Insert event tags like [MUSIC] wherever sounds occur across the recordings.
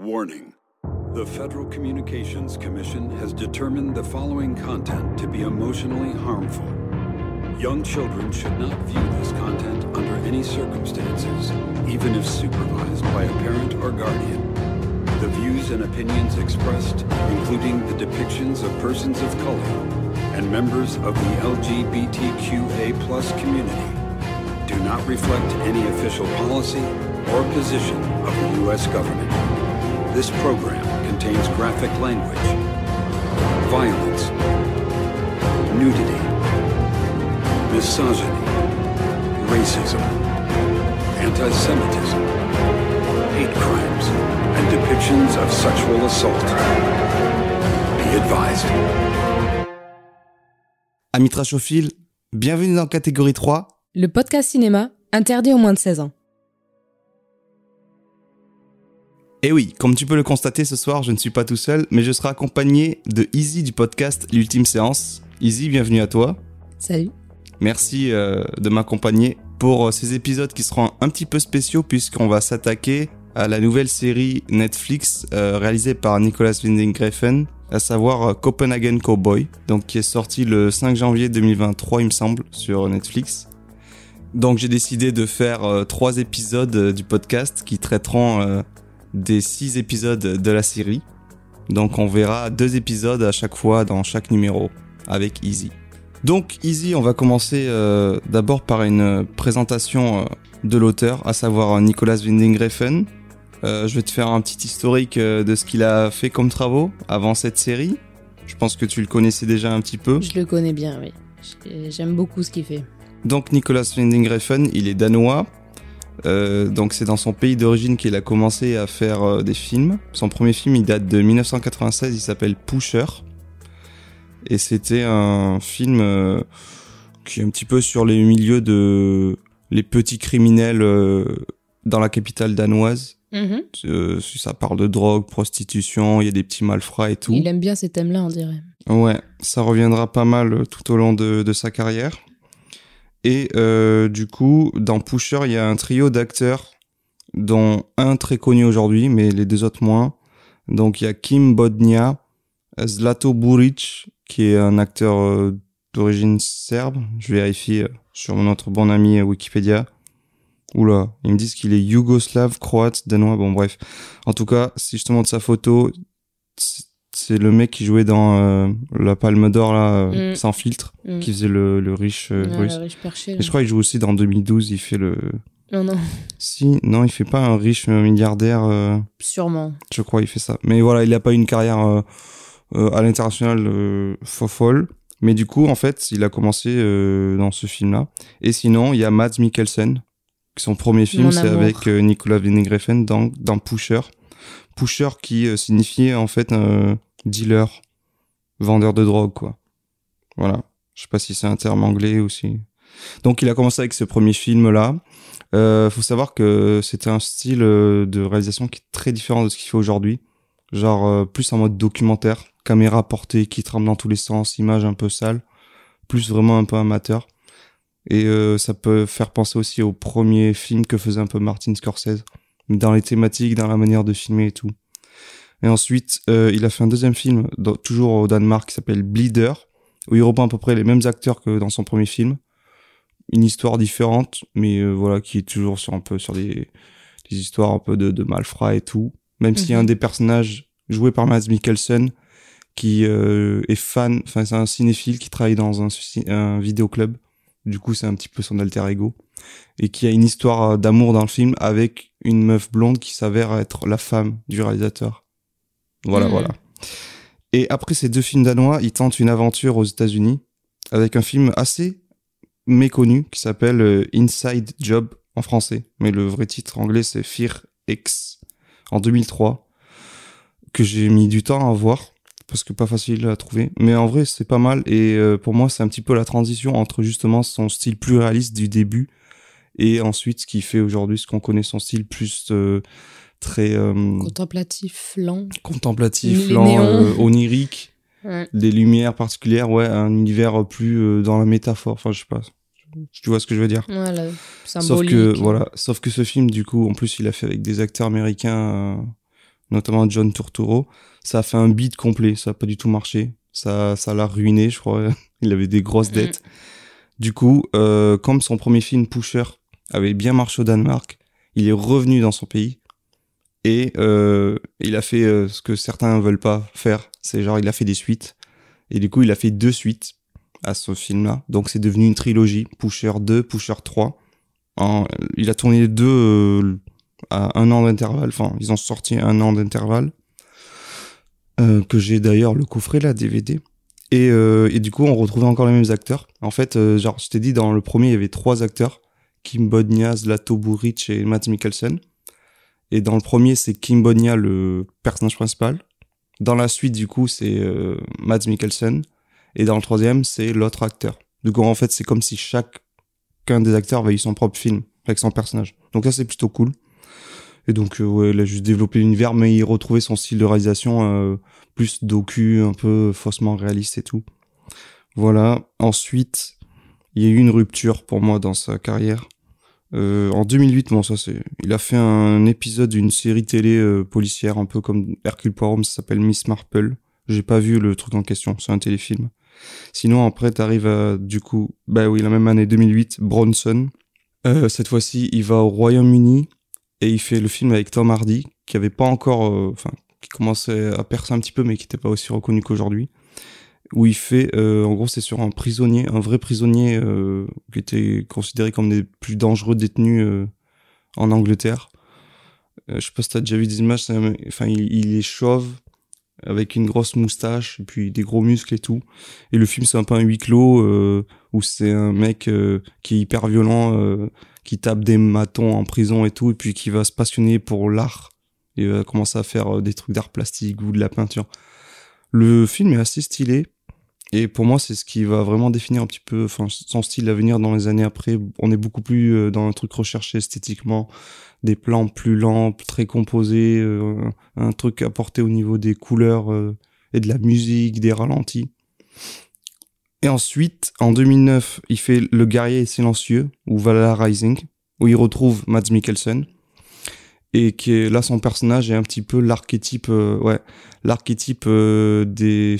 Warning The Federal Communications Commission has determined the following content to be emotionally harmful. Young children should not view this content under any circumstances, even if supervised by a parent or guardian. The views and opinions expressed, including the depictions of persons of color and members of the LGBTQA community, do not reflect any official policy or position of the U.S. government. This program contains graphic language, violence, nudity, misogyny, racism, anti-Semitism, hate crimes, and depictions of sexual assault. Be advised. Amis trashophiles, bienvenue dans catégorie 3. Le podcast cinéma interdit aux moins de 16 ans. Et Eh oui, comme tu peux le constater ce soir, je ne suis pas tout seul, mais je serai accompagné de Easy du podcast L'Ultime Séance. Easy, bienvenue à toi. Salut. Merci euh, de m'accompagner pour euh, ces épisodes qui seront un petit peu spéciaux puisqu'on va s'attaquer à la nouvelle série Netflix euh, réalisée par Nicolas Winding Refn, à savoir Copenhagen Cowboy, donc qui est sorti le 5 janvier 2023 il me semble sur Netflix. Donc j'ai décidé de faire trois épisodes du podcast qui traiteront des six épisodes de la série. Donc on verra deux épisodes à chaque fois dans chaque numéro avec Easy. Donc Easy, on va commencer euh, d'abord par une présentation euh, de l'auteur, à savoir euh, Nicolas Winding Refn. Euh, je vais te faire un petit historique de ce qu'il a fait comme travaux avant cette série. Je pense que tu le connaissais déjà un petit peu. Je le connais bien, oui. J'ai- J'aime beaucoup ce qu'il fait. Donc Nicolas Winding Refn, il est danois. Euh, donc c'est dans son pays d'origine qu'il a commencé à faire euh, des films. Son premier film, il date de 1996, il s'appelle Pusher. Et c'était un film euh, qui est un petit peu sur les milieux de les petits criminels dans la capitale danoise. Mhm. Euh, ça parle de drogue, prostitution, il y a des petits malfrats et tout. Il aime bien ces thèmes-là, on dirait. Ouais, ça reviendra pas mal tout au long de, de sa carrière. Et euh, du coup, dans Pusher, il y a un trio d'acteurs, dont un très connu aujourd'hui, mais les deux autres moins. Donc il y a Kim Bodnia, Zlato Buric, qui est un acteur euh, d'origine serbe. Je vérifie euh, sur notre bon ami euh, Wikipédia. Oula, ils me disent qu'il est yougoslave, croate, danois, bon bref. En tout cas, si je te montre sa photo, c'est- le mec qui jouait dans euh, la Palme d'Or là, euh, Mm. sans filtre, Mm. qui faisait le, le riche euh, russe. le riche perché. là. Et je crois qu'il joue aussi dans 2012, il fait le... Non, non, Si, non, il fait pas un riche milliardaire, euh, sûrement. je crois il fait ça. Mais voilà, il a pas une carrière euh, euh, à l'international folle. Mais du coup, en fait, il a commencé dans ce film-là. Et sinon, il y a Mads Mikkelsen. Son premier film, c'est avec Nicolas Refn dans, dans Pusher. Pusher qui euh, signifiait en fait euh, dealer, vendeur de drogue, quoi. Voilà. Je sais pas si c'est un terme anglais ou si... Donc il a commencé avec ce premier film-là. Euh, faut savoir que c'était un style euh, de réalisation qui est très différent de ce qu'il fait aujourd'hui. Genre euh, plus en mode documentaire, caméra portée qui tremble dans tous les sens, image un peu sale, plus vraiment un peu amateur. Et euh, ça peut faire penser aussi au premier film que faisait un peu Martin Scorsese, dans les thématiques, dans la manière de filmer et tout. Et ensuite, euh, il a fait un deuxième film, dans- toujours au Danemark, qui s'appelle Bleeder, où il reprend à peu près les mêmes acteurs que dans son premier film. Une histoire différente, mais euh, voilà, qui est toujours sur un peu sur des, des histoires un peu de, de malfrats et tout. Même s'il y a Mhm. un des personnages joué par Mads Mikkelsen qui euh, est fan, enfin c'est un cinéphile qui travaille dans un, un vidéoclub. Du coup, c'est un petit peu son alter ego et qui a une histoire euh, d'amour dans le film avec une meuf blonde qui s'avère être la femme du réalisateur. Voilà, Mhm. voilà. Et après ces deux films danois, il tente une aventure aux États-Unis avec un film assez méconnu qui s'appelle euh, Inside Job en français, mais le vrai titre anglais c'est Fear X en 2003 que j'ai mis du temps à voir parce que pas facile à trouver, mais en vrai c'est pas mal et euh, pour moi c'est un petit peu la transition entre justement son style plus réaliste du début et ensuite ce qui fait aujourd'hui ce qu'on connaît son style plus euh, très euh, Contemplatif, lent. contemplatif, lent, euh, onirique, Ouais. des lumières particulières, ouais, un univers plus euh, dans la métaphore. Enfin, je sais pas. Tu vois ce que je veux dire? Voilà, Sauf symbolique. que voilà, sauf que ce film, du coup, en plus, il a fait avec des acteurs américains euh, notamment John Turturro. Ça a fait un beat complet, ça a pas du tout marché. Ça, ça l'a ruiné, je crois. [LAUGHS] Il avait des grosses Mhm. dettes. Du coup, euh, comme son premier film Pusher avait bien marché au Danemark, il est revenu dans son pays et euh, il a fait euh, ce que certains veulent pas faire. C'est genre il a fait des suites et du coup il a fait deux suites à ce film-là. Donc c'est devenu une trilogie, Pusher 2, Pusher 3. En- il a tourné deux à un an d'intervalle. Enfin, ils ont sorti un an d'intervalle. Euh, que j'ai d'ailleurs le coffret, la DVD. Et, euh, et du coup, on retrouvait encore les mêmes acteurs. En fait, euh, genre, je t'ai dit, dans le premier, il y avait trois acteurs. Kim Bodnia, Zlato Buric et Matt Mikkelsen. Et dans le premier, c'est Kim Bodnia, le personnage principal. Dans la suite, du coup, c'est euh, Matt Mikkelsen. Et dans le troisième, c'est l'autre acteur. Du coup, en fait, c'est comme si chacun des acteurs avait eu son propre film avec son personnage. Donc ça, c'est plutôt cool. Et donc, euh, ouais, il a juste développé l'univers, mais il retrouvait son style de réalisation euh, plus docu, un peu faussement réaliste et tout. Voilà. Ensuite, il y a eu une rupture pour moi dans sa carrière. Euh, en 2008, bon ça c'est, il a fait un épisode d'une série télé euh, policière un peu comme Hercule Poirot, ça s'appelle Miss Marple. J'ai pas vu le truc en question, c'est un téléfilm. Sinon après t'arrives à du coup, bah oui la même année 2008, Bronson. Euh, cette fois-ci il va au Royaume-Uni et il fait le film avec Tom Hardy qui avait pas encore, euh, enfin qui commençait à percer un petit peu mais qui était pas aussi reconnu qu'aujourd'hui où il fait, euh, en gros, c'est sur un prisonnier, un vrai prisonnier euh, qui était considéré comme des plus dangereux détenus euh, en Angleterre. Euh, je sais pas si t'as déjà vu des images, enfin, il, il est chauve, avec une grosse moustache, et puis des gros muscles et tout. Et le film, c'est un peu un huis clos, où c'est un mec qui est hyper violent, qui tape des matons en prison et tout, et puis qui va se passionner pour l'art. Et va commencer à faire euh, des trucs d'art plastique ou de la peinture. Le film est assez stylé. Et pour moi, c'est ce qui va vraiment définir un petit peu enfin, son style à venir dans les années après. On est beaucoup plus euh, dans un truc recherché esthétiquement, des plans plus lents, très composés, euh, un truc apporté au niveau des couleurs et de la musique, des ralentis. Et ensuite, en 2009, il fait Le guerrier silencieux, ou Valhalla Rising, où il retrouve Mads Mikkelsen. Et qui est là, son personnage est un petit peu l'archétype, euh, ouais, l'archétype euh, des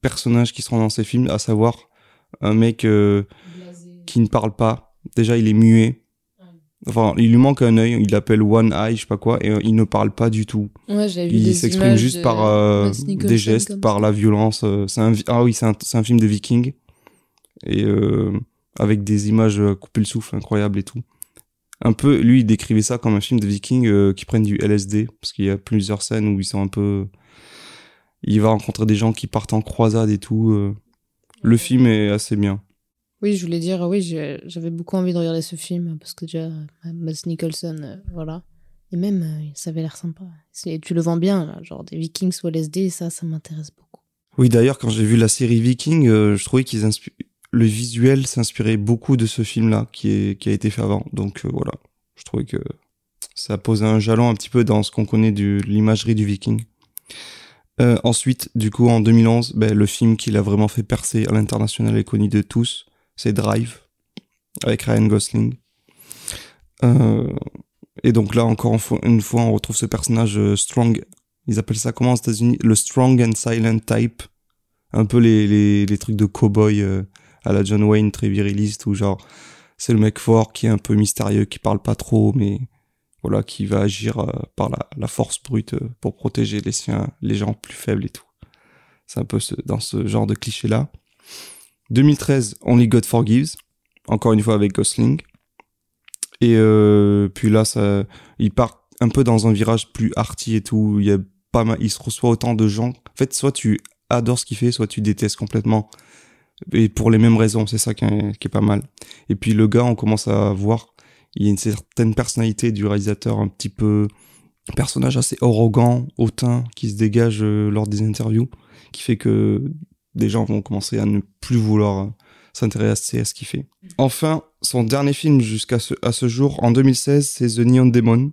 personnages qui seront dans ces films, à savoir un mec euh, qui ne parle pas. Déjà, il est muet. Enfin, il lui manque un œil. Il l'appelle One Eye, je sais pas quoi, et euh, il ne parle pas du tout. Ouais, j'avais vu Il s'exprime juste de par euh, des gestes, par ça. la violence. euh, C'est un, ah oui, c'est un, film de viking et euh, avec des images couper le souffle incroyables et tout. Un peu, lui, il décrivait ça comme un film de viking euh, qui prennent du LSD parce qu'il y a plusieurs scènes où ils sont un peu. Il va rencontrer des gens qui partent en croisade et tout. Le film est assez bien. Oui, je voulais dire, oui, j'avais beaucoup envie de regarder ce film parce que déjà, Mads Nicholson, euh, voilà. Et même, euh, ça avait l'air sympa. C'est- Tu le vends bien, genre des Vikings ou LSD, ça, ça m'intéresse beaucoup. Oui, d'ailleurs, quand j'ai vu la série Viking, euh, je trouvais qu'ils le visuel s'inspirait beaucoup de ce film-là qui, est... qui a été fait avant. Donc euh, voilà, je trouvais que ça posait un jalon un petit peu dans ce qu'on connaît de l'imagerie du Viking. Euh, ensuite, du coup, en 2011, ben, le film qui l'a vraiment fait percer à l'international et connu de tous, c'est Drive, avec Ryan Gosling. Euh, et donc là, encore une fois, on retrouve ce personnage euh, strong. Ils appellent ça comment aux États-Unis? Le strong and silent type. Un peu les, trucs de cowboy euh, à la John Wayne, très viriliste, où genre, c'est le mec fort qui est un peu mystérieux, qui parle pas trop, mais voilà, qui va agir par la, force brute pour protéger les siens, les gens plus faibles et tout. C'est un peu dans ce genre de cliché-là. 2013, Only God Forgives, encore une fois avec Gosling. Et euh, puis là, ça, il part un peu dans un virage plus arty et tout. Il y a pas mal, il se reçoit autant de gens. En fait, soit tu adores ce qu'il fait, soit tu détestes complètement. Et pour les mêmes raisons, c'est ça qui est, qui est pas mal. Et puis le gars, on commence à voir, il y a une certaine personnalité du réalisateur, un petit peu personnage assez arrogant, hautain, qui se dégage euh, lors des interviews, qui fait que des gens vont commencer à ne plus vouloir euh, s'intéresser à ce qu'il fait. Enfin, son dernier film jusqu'à ce, à ce jour, en 2016, c'est The Neon Demon.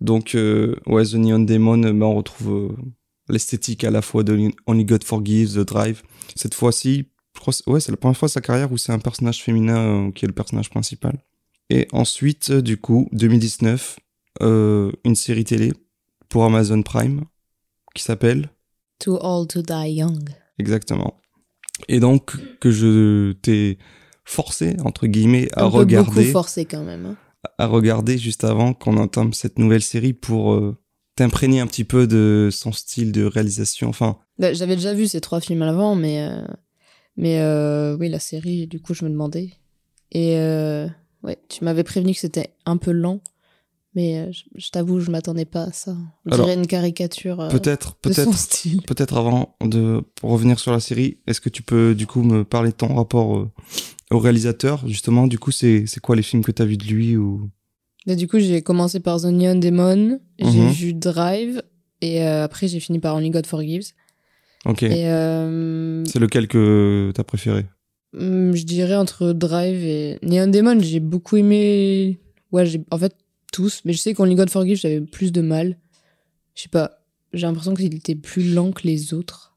Donc, euh, ouais, The Neon Demon, ben, on retrouve l'esthétique à la fois de Only God Forgives, The Drive. Cette fois-ci, ouais, c'est la première fois de sa carrière où c'est un personnage féminin qui est le personnage principal. Et ensuite, du coup, 2019, euh, une série télé pour Amazon Prime qui s'appelle Too Old to Die Young. Exactement. Et donc que je t'ai forcé entre guillemets à Un peu regarder beaucoup forcé quand même. hein. à regarder juste avant qu'on entame cette nouvelle série pour euh, t'imprégner un petit peu de son style de réalisation. Enfin, Bah, J'avais déjà vu ces trois films avant, mais, euh, mais euh, oui, la série, du coup, je me demandais. Et ouais, tu m'avais prévenu que c'était un peu lent, mais euh, je, je t'avoue, je m'attendais pas à ça. On Alors, dirait une caricature euh, peut-être, de son peut-être, peut-être avant de pour revenir sur la série, est-ce que tu peux du coup me parler de ton rapport euh, au réalisateur? Justement Du coup, c'est c'est quoi les films que t'as vus de lui ou? Mais du coup, j'ai commencé par The Neon Demon, j'ai Mhm. vu Drive, et euh, après, j'ai fini par Only God Forgives. Ok. Et euh, C'est lequel que t'as préféré? Hum, je dirais entre Drive et Neon Demon, j'ai beaucoup aimé. Ouais, j'ai en fait tous, mais je sais qu'en God Forgive, j'avais plus de mal. Je sais pas, j'ai l'impression qu'il était plus lent que les autres.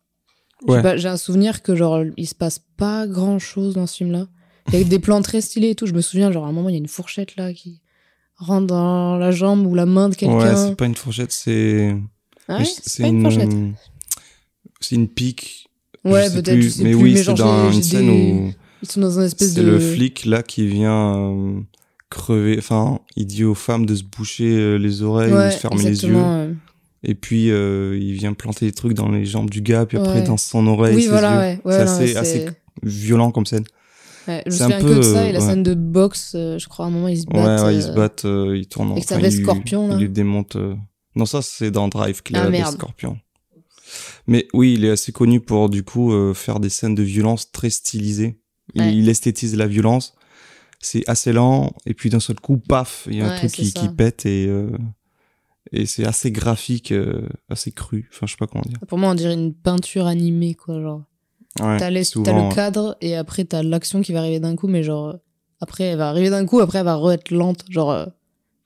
Ouais. J'ai un souvenir que genre il se passe pas grand chose dans ce film-là. Il y a des plans très stylés et tout. Je me souviens, genre à un moment, il y a une fourchette là qui rentre dans la jambe ou la main de Ouais, quelqu'un. c'est pas une fourchette, c'est Ah ouais, c'est une fourchette. euh, c'est une pique. Ouais, peut-être, mais plus, oui, c'est dans une scène des- où Ils sont dans une espèce c'est le flic là qui vient euh, crever, enfin, il dit aux femmes de se boucher euh, les oreilles ou Ouais, de se fermer les yeux. Et puis euh, il vient planter des trucs dans les jambes du gars, puis après Ouais. dans son oreille. Oui, voilà, ouais. ouais c'est assez, assez violent comme scène. Je C'est un souviens que peu, de ça et la scène de boxe, euh, je crois à un moment ils se battent. ouais, ils se euh, battent, ils tournent. enfin, veste ils- scorpion, là. Ils démontent. Non, ça c'est dans Drive qu'il a Ah, merde. scorpion. Mais oui, il est assez connu pour du coup euh, faire des scènes de violence très stylisées. Il, Ouais. il esthétise la violence. C'est assez lent et puis d'un seul coup, paf, il y a un Ouais, truc qui, pète et euh, et c'est assez graphique, euh, assez cru. Enfin, je sais pas comment dire. Pour moi, on dirait une peinture animée, quoi. Genre, Ouais, t'as, les- souvent, t'as ouais. le cadre et après t'as l'action qui va arriver d'un coup, mais genre, après elle va arriver d'un coup, après elle va re-être lente. Genre, euh,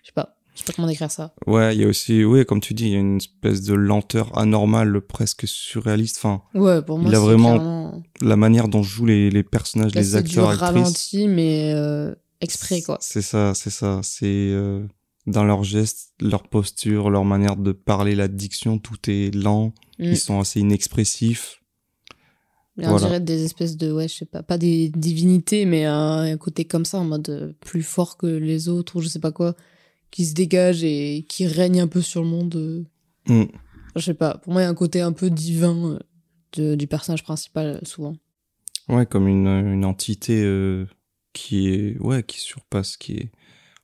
je sais pas, je sais pas comment décrire ça. Ouais, il y a aussi, oui, comme tu dis, il y a une espèce de lenteur anormale, presque surréaliste. Enfin, Ouais, pour moi, Il a vraiment clairement- la manière dont jouent les, les personnages, Là, les c'est du acteurs, actrices. ralenti, mais euh, exprès, quoi. C'est ça, c'est ça. C'est euh, dans leurs gestes, leur posture, leur manière de parler, la diction, tout est lent. Mm. Ils sont assez inexpressifs. Mais on Voilà. dirait des espèces de, ouais, je sais pas, pas des divinités, mais un, un côté comme ça, en mode euh, plus fort que les autres, ou je sais pas quoi, qui se dégage et qui règne un peu sur le monde. euh. Mm. Je sais pas, pour moi, il y a un côté un peu divin euh, de- du personnage principal, souvent. Ouais, comme une, une entité euh, qui est, ouais, qui surpasse, qui est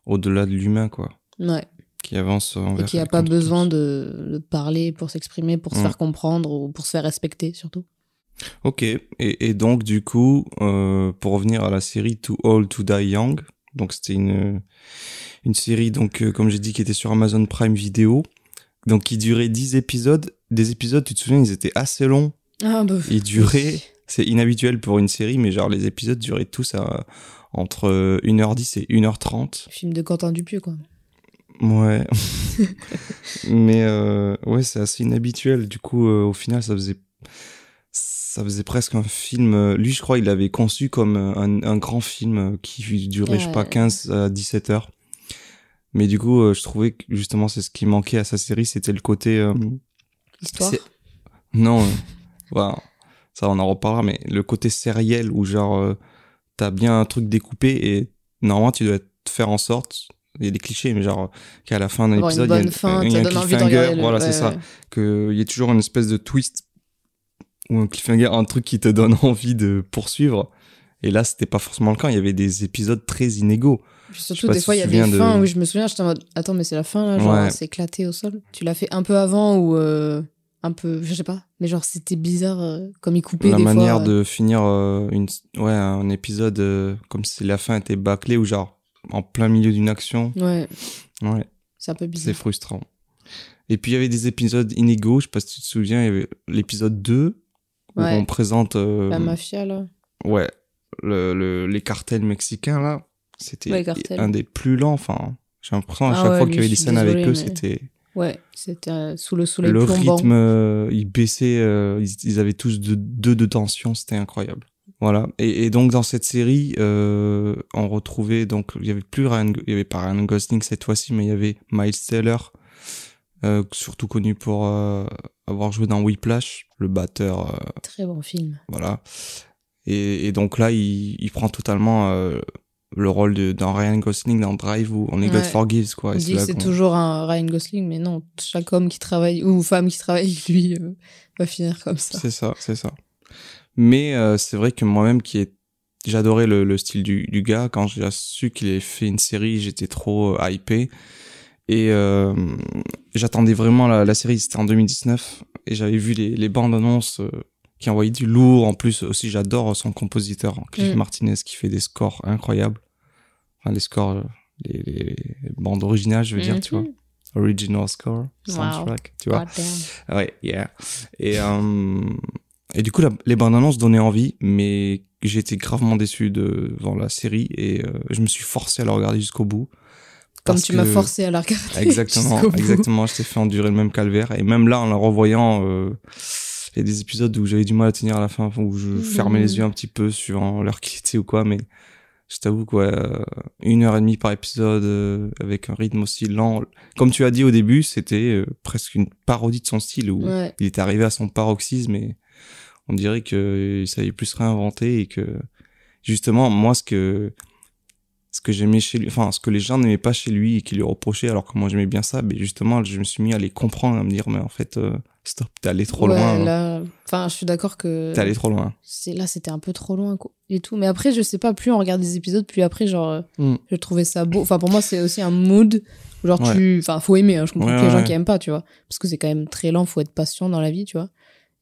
au-delà de l'humain, quoi. Ouais. Qui avance Et envers. qui a pas besoin de, de parler pour s'exprimer, pour se Mm. faire comprendre ou pour se faire respecter, surtout. Ok. Et, et donc, du coup, euh, pour revenir à la série Too Old to Die Young, donc c'était une, une série, donc, euh, comme j'ai dit, qui était sur Amazon Prime Video, donc qui durait 10 épisodes. Des épisodes, tu te souviens, ils étaient assez longs. Ah, bah. Ils duraient, c'est inhabituel pour une série, mais genre les épisodes duraient tous à, entre euh, 1h10 et 1h30. Film de Quentin Dupieux, quoi. Ouais. [LAUGHS] mais euh, ouais, c'est assez inhabituel. Du coup, euh, au final, ça faisait ça faisait presque un film. euh, Lui, je crois, il l'avait conçu comme euh, un, un grand film euh, qui durait, je sais pas, Ouais. 15 à 17 heures. Mais du coup, je trouvais que justement, c'est ce qui manquait à sa série, c'était le côté. euh, Histoire. Non, [LAUGHS] voilà. ça on en reparlera, mais le côté sériel où genre euh, t'as bien un truc découpé et normalement tu dois te faire en sorte, il y a des clichés, mais genre qu'à la fin d'un une épisode, il y a, bonne fin, il y a ça un cliffhanger, voilà ouais, c'est ça, ouais. qu'il y ait toujours une espèce de twist ou un cliffhanger, un truc qui te donne [LAUGHS] envie de poursuivre. Et là, c'était pas forcément le cas. Il y avait des épisodes très inégaux. Puis surtout, des si fois, il y a des de- fins où je me souviens, j'étais en mode, attends, mais c'est la fin, là, genre, Ouais. c'est éclaté au sol. Tu l'as fait un peu avant ou euh, un peu, je sais pas, mais genre, c'était bizarre, euh, comme il coupait la des manière fois. de finir euh, une, ouais, un épisode euh, comme si la fin était bâclée ou genre en plein milieu d'une action. Ouais, Ouais. c'est un peu C'est bizarre. frustrant. Et puis il y avait des épisodes inégaux, je sais pas si tu te souviens, il y avait l'épisode 2 où Ouais. on présente euh, La mafia, là. ouais, le, le- les cartels mexicains là, c'était Ouais, un des plus lents enfin, j'ai l'impression à Ah chaque ouais, fois qu'il y avait des scènes avec eux, mais- c'était Ouais, c'était euh, sous le soleil le plombant. rythme euh, il baissait euh, ils, ils avaient tous deux, de tension, c'était incroyable. Voilà. Et, et donc dans cette série, on retrouvait donc il y avait plus Ryan, il y avait pas Ryan Gosling cette fois-ci, mais il y avait Miles Teller, euh, surtout connu pour euh, avoir joué dans Whiplash, le batteur, euh, Très bon film. voilà. Et, et donc là, il, il prend totalement le rôle de, d'un Ryan Gosling dans Drive ou On Est God Ouais. Forgives, quoi. On Et dit c'est là c'est toujours un Ryan Gosling, mais non, chaque homme qui travaille, ou femme qui travaille avec lui, va finir comme ça. C'est ça, c'est ça. Mais c'est vrai que moi-même, qui est, j'adorais le, le style du, du gars. Quand j'ai su qu'il avait fait une série, j'étais trop hypé. Et euh, j'attendais vraiment la, la série. C'était en 2019 et j'avais vu les, les bandes annonces euh, qui envoyaient du lourd. En plus, aussi, j'adore son compositeur, Cliff Mm. Martinez, qui fait des scores incroyables. Enfin, les scores, euh, les, bandes originales, je veux dire, tu vois. Mhm. Original score, Wow. soundtrack, tu vois. God damn. Ouais, yeah. Et, euh, et du coup, la- les bandes annonces donnaient envie, mais j'ai été gravement déçu de, devant la série et je me suis forcé à la regarder jusqu'au bout. Comme tu m'as forcé à la regarder. [LAUGHS] Exactement, exactement. Je t'ai fait endurer le même calvaire. Et même là, en la revoyant, euh, il y a des épisodes où j'avais du mal à tenir à la fin, où je Mhm. fermais les yeux un petit peu suivant l'heure qu'il était ou quoi, mais je t'avoue quoi, euh, une heure et demie par épisode, euh, avec un rythme aussi lent. Comme tu as dit au début, c'était presque une parodie de son style où Ouais. il était arrivé à son paroxysme et on dirait que il savait plus se réinventer et que justement moi ce que ce que j'aimais chez lui enfin ce que les gens n'aimaient pas chez lui et qui lui reprochaient alors que moi j'aimais bien ça mais justement je me suis mis à les comprendre à me dire mais en fait euh, stop t'es allé trop Ouais, loin hein. Là, enfin, je suis d'accord que. t'es allé trop loin c'est là c'était un peu trop loin quoi, et tout mais après je sais pas plus on regarde des épisodes puis après genre euh, Mm. je trouvais ça beau enfin pour moi c'est aussi un mood où genre Ouais. tu enfin faut aimer hein, je comprends Ouais, des ouais, gens qui aiment pas tu vois parce que c'est quand même très lent faut être patient dans la vie tu vois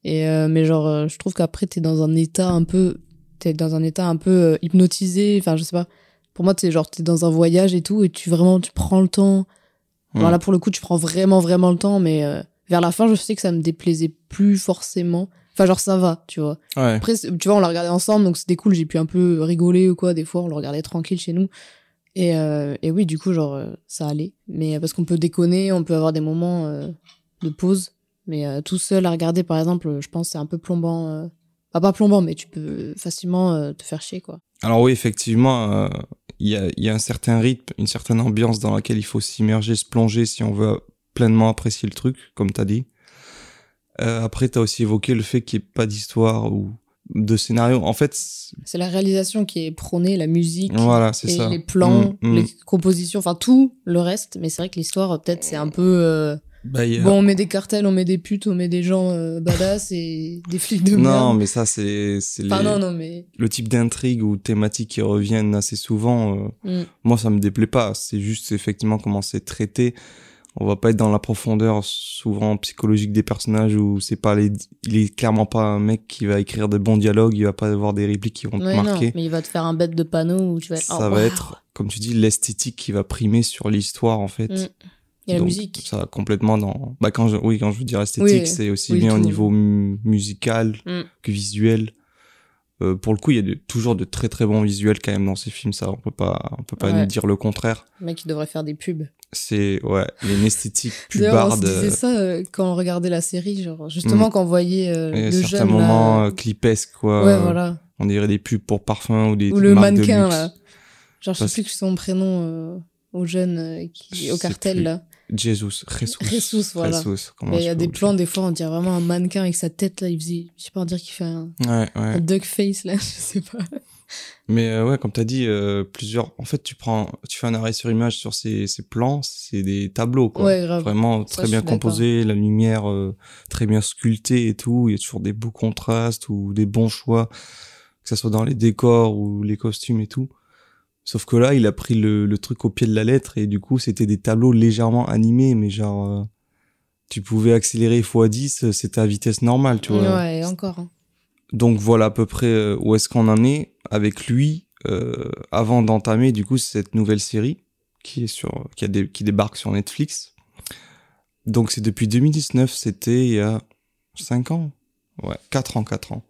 et euh, mais genre euh, je trouve qu'après t'es dans un état un peu t'es dans un état un peu hypnotisé enfin je sais pas pour moi t'es genre t'es dans un voyage et tout et tu vraiment tu prends le temps Mm. alors là pour le coup tu prends vraiment vraiment le temps mais euh, vers la fin je sais que ça me déplaisait plus forcément enfin genre ça va tu vois ouais après, tu vois, on l'a regardé ensemble, donc c'était cool. J'ai pu un peu rigoler ou quoi. Des fois, on le regardait tranquille chez nous. Et, euh, et oui, du coup, genre, euh, ça allait. Mais parce qu'on peut déconner, on peut avoir des moments euh, de pause. Mais tout seul à regarder, par exemple, je pense c'est un peu plombant. pas plombant, mais tu peux facilement te faire chier, quoi. Alors oui effectivement euh, il y a il y a un certain rythme une certaine ambiance dans laquelle il faut s'immerger se plonger si on veut pleinement apprécier le truc comme t'as dit euh, après t'as aussi évoqué le fait qu'il n'y ait pas d'histoire ou de scénario en fait c'est- la réalisation qui est prônée, la musique. Voilà, et ça. les plans, Mm, mm. les compositions, enfin tout le reste. Mais c'est vrai que l'histoire, peut-être, c'est un peu. euh, Bah, a- Bon, on met des cartels, on met des putes, on met des gens euh, badass et [LAUGHS] des flics de non, merde. mais ça, c'est c'est Enfin, les- non, non, mais. le type d'intrigue ou thématiques qui reviennent assez souvent. euh, Mm. Moi, ça me déplaît pas. C'est juste effectivement comment c'est traité. On va pas être dans la profondeur souvent psychologique des personnages où c'est pas les, il est clairement pas un mec qui va écrire de bons dialogues. Il va pas avoir des répliques qui vont Ouais, te non, marquer. mais il va te faire un bête de panneau où tu vas être. Ça oh, va être, comme tu dis, l'esthétique qui va primer sur l'histoire en fait. Mm. Et la Donc, musique. Ça complètement dans. Bah quand je, oui, quand je veux dire esthétique, Oui, c'est aussi oui, bien au niveau mu- musical Mm. que visuel. Euh, pour le coup, il y a de- toujours de très très bons visuels quand même dans ces films. Ça, on peut pas, on peut pas Ouais. nous dire le contraire. Le mec, il devrait faire des pubs. C'est ouais, il y a une esthétique [LAUGHS] pubarde. disait euh, ça euh, quand on regardait la série, genre, justement, quand on voyait euh, le certains jeune. moments là, clipesques quoi. Ouais, voilà. On dirait des pubs pour parfum ou des Ou le marques de mannequin, luxe. là. Genre, je sais plus que son prénom au jeune, qui, au cartel, là. Jesus, Jesus. Jesus, voilà. Jesus, il y a des plans, des fois, on dirait vraiment un mannequin avec sa tête, là. Il faisait, je sais pas, on dirait qu'il fait un, Ouais, ouais. un duck face, là. [LAUGHS] Je sais pas. Mais euh, ouais, comme t'as dit, euh, plusieurs. En fait, tu prends, tu fais un arrêt sur image sur ces, ces plans, c'est des tableaux, quoi. Ouais, grave. Vraiment très bien suis d'accord. composé, la lumière euh, très bien sculptée et tout. Il y a toujours des beaux contrastes ou des bons choix, que ça soit dans les décors ou les costumes et tout. Sauf que là, il a pris le, le truc au pied de la lettre et du coup, c'était des tableaux légèrement animés, mais genre, euh, tu pouvais accélérer x10, c'était à vitesse normale, tu vois. Ouais, et encore. hein. Donc voilà à peu près euh, où est-ce qu'on en est avec lui euh, avant d'entamer du coup cette nouvelle série qui est sur qui a qui débarque sur Netflix. Donc c'est depuis 2019, c'était il y a 5 ans. Ouais, 4 ans, 4 ans.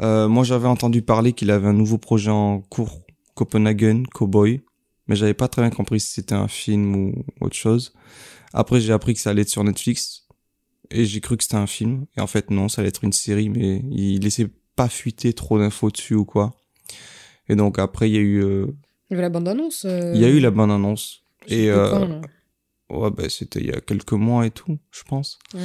Euh, moi j'avais entendu parler qu'il avait un nouveau projet en cours, Copenhagen Cowboy, mais j'avais pas très bien compris si c'était un film ou autre chose. Après j'ai appris que ça allait être sur Netflix et j'ai cru que c'était un film et en fait non ça allait être une série mais il laissait pas fuiter trop d'infos dessus ou quoi et donc après il y a eu euh, Il y avait la bande-annonce. euh, il y a eu la bande annonce je sais et euh, quand. Ouais, bah, c'était il y a quelques mois et tout, je pense. Ouais.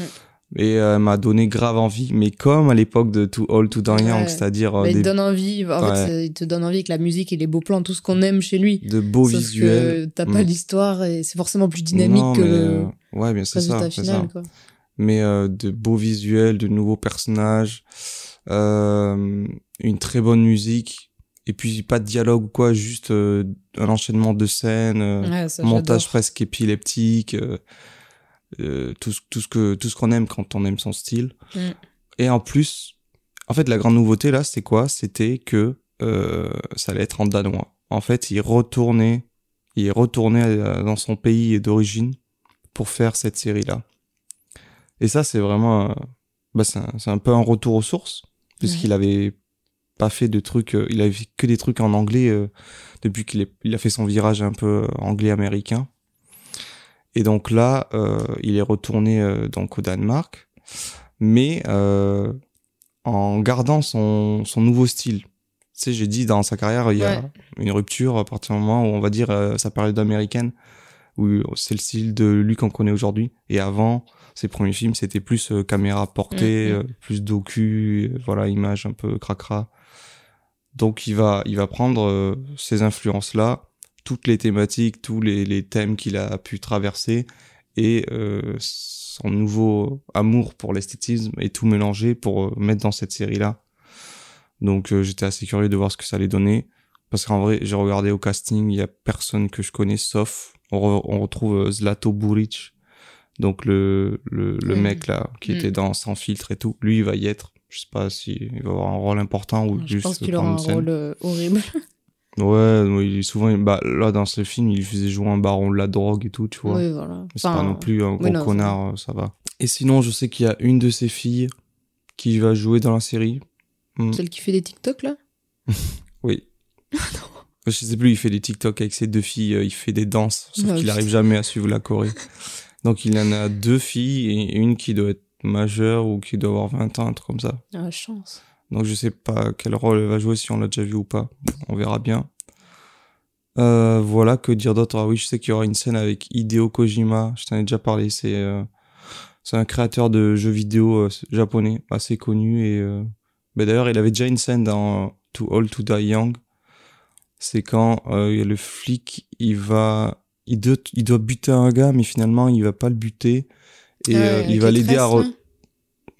Et euh, m'a donné grave envie, mais comme à l'époque de Too Old to Die Young, Ouais. c'est-à-dire euh, il des- te donne envie. En Ouais. fait, c'est- il te donne envie avec la musique et les beaux plans, tout ce qu'on aime chez lui. de beaux Sauf visuels. que t'as pas Mm. l'histoire et c'est forcément plus dynamique Non, que mais, le euh, ouais, bien c'est ça, résultat c'est final. ça. Quoi. Mais euh, de beaux visuels, de nouveaux personnages, euh, une très bonne musique, et puis pas de dialogue ou quoi, juste euh, un enchaînement de scènes, euh, Ouais, montage presque épileptique, euh, tout, ce- tout ce que tout ce qu'on aime quand on aime son style. Mm. Et en plus, en fait, la grande nouveauté là, c'était quoi? C'était que euh, ça allait être en danois. En fait, il retournait, il est retourné euh, dans son pays d'origine pour faire cette série là. Et ça, c'est vraiment, euh, bah, c'est un, c'est un peu un retour aux sources, puisqu'il avait pas fait de trucs, euh, il avait fait que des trucs en anglais euh, depuis qu'il est- il a fait son virage un peu euh, anglais-américain. Et donc là, euh, il est retourné euh, donc au Danemark, mais euh, en gardant son, son nouveau style. Tu sais, j'ai dit dans sa carrière, il y a Ouais. une rupture à partir du moment où on va dire euh, sa période américaine, où c'est le style de lui qu'on connaît aujourd'hui. Et avant, ses premiers films, c'était plus euh, caméra portée, Mhm. euh, plus docu, voilà, image un peu cracra. Donc il va, il va prendre euh, ces influences-là, toutes les thématiques, tous les, les thèmes qu'il a pu traverser et euh, son nouveau amour pour l'esthétisme et tout mélanger pour euh, mettre dans cette série-là. Donc euh, j'étais assez curieux de voir ce que ça allait donner. Parce qu'en vrai, j'ai regardé au casting, il y a personne que je connais sauf on, re- on retrouve Zlato Buric, donc le le, le Mhm. mec là qui Mhm. était dans Sans filtre et tout. Lui, il va y être. Je sais pas s'il va avoir un rôle important ou Je juste pense qu'il aura un scène. rôle horrible. [LAUGHS] Ouais, il souvent bah là dans ce film, il faisait jouer un baron de la drogue et tout, tu vois. Oui, voilà. C'est pas non plus un gros non, connard, ça va. Et sinon, je sais qu'il y a une de ses filles qui va jouer dans la série. Hmm, Celle qui fait des TikTok là [LAUGHS] Oui. [LAUGHS] Je sais plus, il fait des TikTok avec ses deux filles, euh, il fait des danses, sauf Ah, qu'il putain. arrive jamais à suivre la Corée. [LAUGHS] Donc il en a deux filles et une qui doit être majeure ou qui doit avoir 20 ans, un truc comme ça. Ah, chance. Donc je sais pas quel rôle elle va jouer, si on l'a déjà vu ou pas. On verra bien. Euh, voilà, que dire d'autre? Ah oui, je sais qu'il y aura une scène avec Hideo Kojima, je t'en ai déjà parlé, c'est euh, c'est un créateur de jeux vidéo euh, japonais, assez connu. et euh, bah, D'ailleurs, il avait déjà une scène dans Too Old to Die Young. C'est quand euh, il y a le flic, il va... Il doit, il doit buter un gars, mais finalement, il va pas le buter. Et il va l'aider à... re- là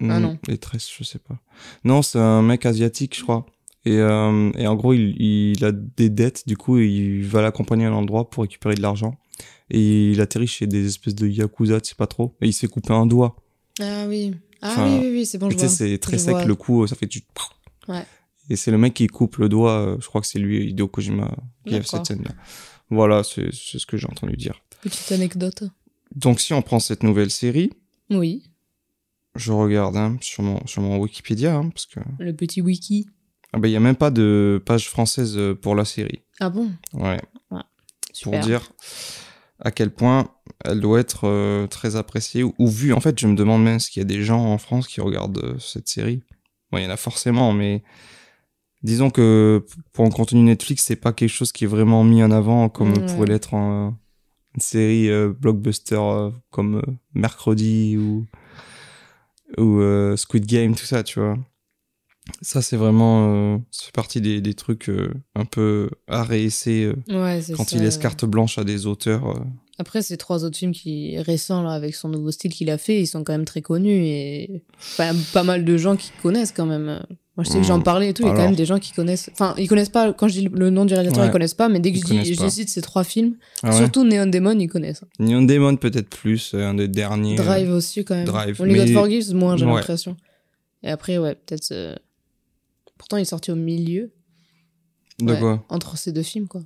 Ah Hmm, non. Les tresses, je sais pas. Non, c'est un mec asiatique, je crois. Et, euh, et en gros, il, il a des dettes, du coup, il va l'accompagner à un endroit pour récupérer de l'argent. Et il atterrit chez des espèces de yakuza, tu sais pas trop. Et il se fait couper un doigt. Ah oui. Ah Enfin, oui, oui, oui, c'est bon, tu sais, c'est très Je sec, vois. le coup, ça fait du... Ouais. Et c'est le mec qui coupe le doigt, euh, je crois que c'est lui, Hideo Kojima, qui a fait cette scène-là. Voilà, c'est ce que j'ai entendu dire. Petite anecdote. Donc si on prend cette nouvelle série, Oui, je regarde hein, sur, mon, sur mon Wikipédia, hein, parce que... le petit wiki. Ah ben, il y a même pas de page française euh, pour la série. Ah bon? Ouais. Super. pour dire à quel point elle doit être euh, très appréciée ou, ou vue. En fait, je me demande même s'il y a des gens en France qui regardent euh, cette série. Bon, il y en a forcément, mais disons que pour un contenu Netflix, c'est pas quelque chose qui est vraiment mis en avant comme pourrait l'être une série euh, blockbuster comme Mercredi ou ou euh, Squid Game, tout ça, tu vois. Ça, c'est vraiment, euh, ça fait partie des, des trucs euh, un peu à réessayer euh, Ouais, c'est quand ça. il laisse carte blanche à des auteurs. Après, ces trois autres films qui récents là avec son nouveau style qu'il a fait, ils sont quand même très connus et enfin, pas mal de gens qui connaissent quand même. Moi, je sais que j'en Hmm. parlais et tout, il y a quand même des gens qui connaissent. Enfin, ils connaissent pas. Quand je dis le nom du réalisateur, Ouais. ils connaissent pas, mais dès que Ils je, dis, cite ces trois films, Ah ouais surtout Neon Demon, ils connaissent. Neon Demon peut-être plus, euh, un des derniers. euh, Drive aussi quand même. Drive, Only God mais- Forgives, moins j'ai Ouais. l'impression. Et après, ouais, peut-être. euh, Pourtant, il est sorti au milieu. De quoi? Entre ces deux films, quoi.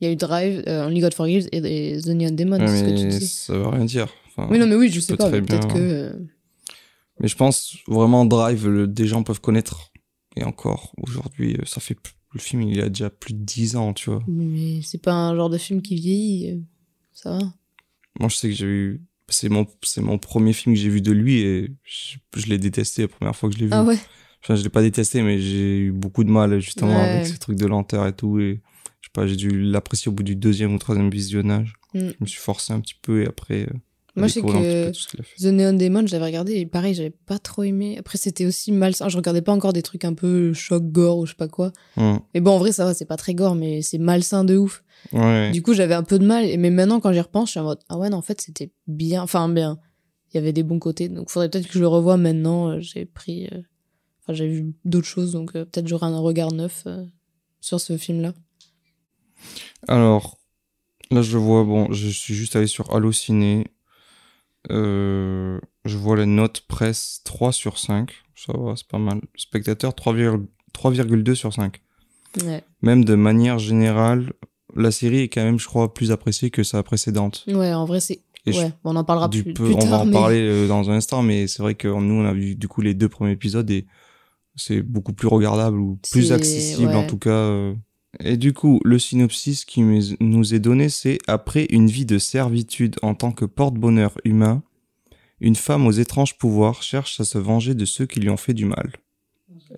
Il y a eu Drive, euh, Only God Forgives et, et The Neon Demon, c'est ce que tu dis. ça veut rien dire. Enfin, Oui, non, mais oui, je sais peut pas, peut-être que. euh, Mais je pense vraiment Drive, le, des gens peuvent connaître. Et encore, aujourd'hui, euh, ça fait. Le film, il a déjà plus de 10 ans, tu vois. Mais c'est pas un genre de film qui vieillit. euh, Ça va. Moi, je sais que j'ai eu. C'est mon, c'est mon premier film que j'ai vu de lui et je, je l'ai détesté la première fois que je l'ai vu. Ah ouais? Enfin, je l'ai pas détesté, mais j'ai eu beaucoup de mal justement Ouais. avec ces trucs de lenteur et tout. Et je sais pas, j'ai dû l'apprécier au bout du deuxième ou troisième visionnage. Mm. Je me suis forcé un petit peu et après. euh, Moi, je sais que. The Neon Demon, j'avais regardé et pareil, j'avais pas trop aimé. Après, c'était aussi malsain. Je regardais pas encore des trucs un peu choc, gore ou je sais pas quoi. Mm. Mais bon, en vrai, ça va, c'est pas très gore, mais c'est malsain de ouf. Ouais. Du coup, j'avais un peu de mal. Mais maintenant, quand j'y repense, je suis en mode, ah ouais, non, en fait, c'était bien. Enfin, bien. Il y avait des bons côtés. Donc, faudrait peut-être que je le revoie maintenant. Euh, J'ai pris. euh, Enfin, j'ai vu d'autres choses. Donc, euh, peut-être j'aurai un regard neuf euh, sur ce film-là. Alors, là, je vois, bon, je suis juste allé sur Allociné. Euh, je vois la note presse 3 sur 5. Ça va, c'est pas mal. Spectateur 3,2 3,2 sur 5. Ouais. Même de manière générale, la série est quand même, je crois, plus appréciée que sa précédente. Ouais, en vrai, c'est. Je- Ouais, on en parlera du plus, peu- plus on tard. va en mais- parler euh, dans un instant, mais c'est vrai que nous, on a vu du coup les deux premiers épisodes et c'est beaucoup plus regardable ou plus accessible en tout cas. euh. Et du coup, le synopsis qui nous- est donné, c'est après une vie de servitude en tant que porte-bonheur humain, une femme aux étranges pouvoirs cherche à se venger de ceux qui lui ont fait du mal.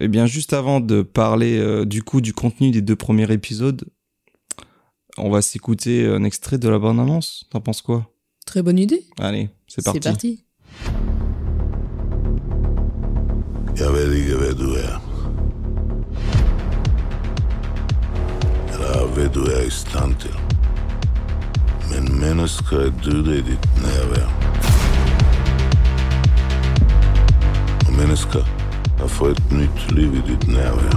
Et bien, juste avant de parler euh, du coup du contenu des deux premiers épisodes, on va s'écouter un extrait de la bande-annonce. T'en penses quoi? Très bonne idée. Allez, c'est parti. C'est parti. I stand til. Men mennesker døde i ditt nærvær. Og mennesker har fått et nytt liv i ditt nærvær.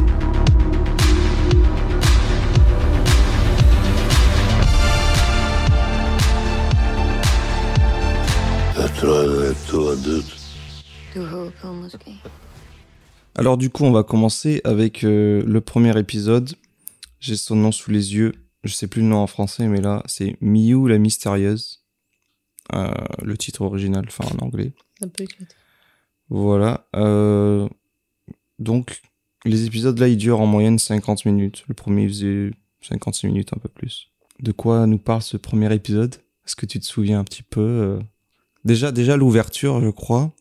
Jeg tror at du død. Du håber på måske. Alors du coup, on va commencer avec euh, le premier épisode. J'ai son nom sous les yeux. Je sais plus le nom en français, mais là, c'est Miyu la mystérieuse. Euh, le titre original, enfin en anglais. Un peu éclaté. Voilà. Euh, donc, les épisodes là, ils durent en moyenne 50 minutes. Le premier faisait 56 minutes, un peu plus. De quoi nous parle ce premier épisode? Est-ce que tu te souviens un petit peu euh? Déjà, déjà l'ouverture, je crois,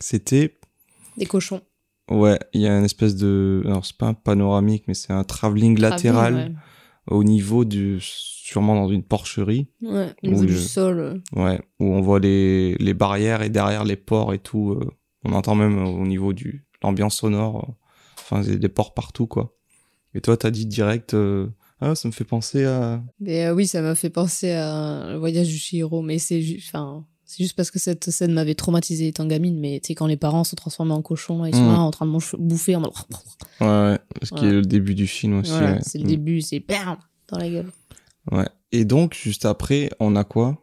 c'était Des cochons. Ouais, il y a une espèce de. Alors, c'est pas un panoramique, mais c'est un travelling latéral au niveau du. Sûrement dans une porcherie. Ouais, au niveau du sol. euh. Ouais, où on voit les, les barrières et derrière les ports et tout. euh, on entend même euh, au niveau du. L'ambiance sonore. euh, Enfin, il y a des ports partout, quoi. Et toi, t'as dit direct. ah, ça me fait penser à. Mais oui, ça m'a fait penser à le voyage du Chihiro, mais c'est ju- enfin, c'est juste parce que cette scène m'avait traumatisé étant gamine, mais tu sais, quand les parents sont transformés en cochons, là, ils sont Mm. là en train de bouffer en mode... Ouais, ouais. Ce qui Ouais. est le début du film aussi. Voilà, ouais. c'est le Mm. début, c'est bam dans la gueule. Ouais. Et donc, juste après, on a quoi?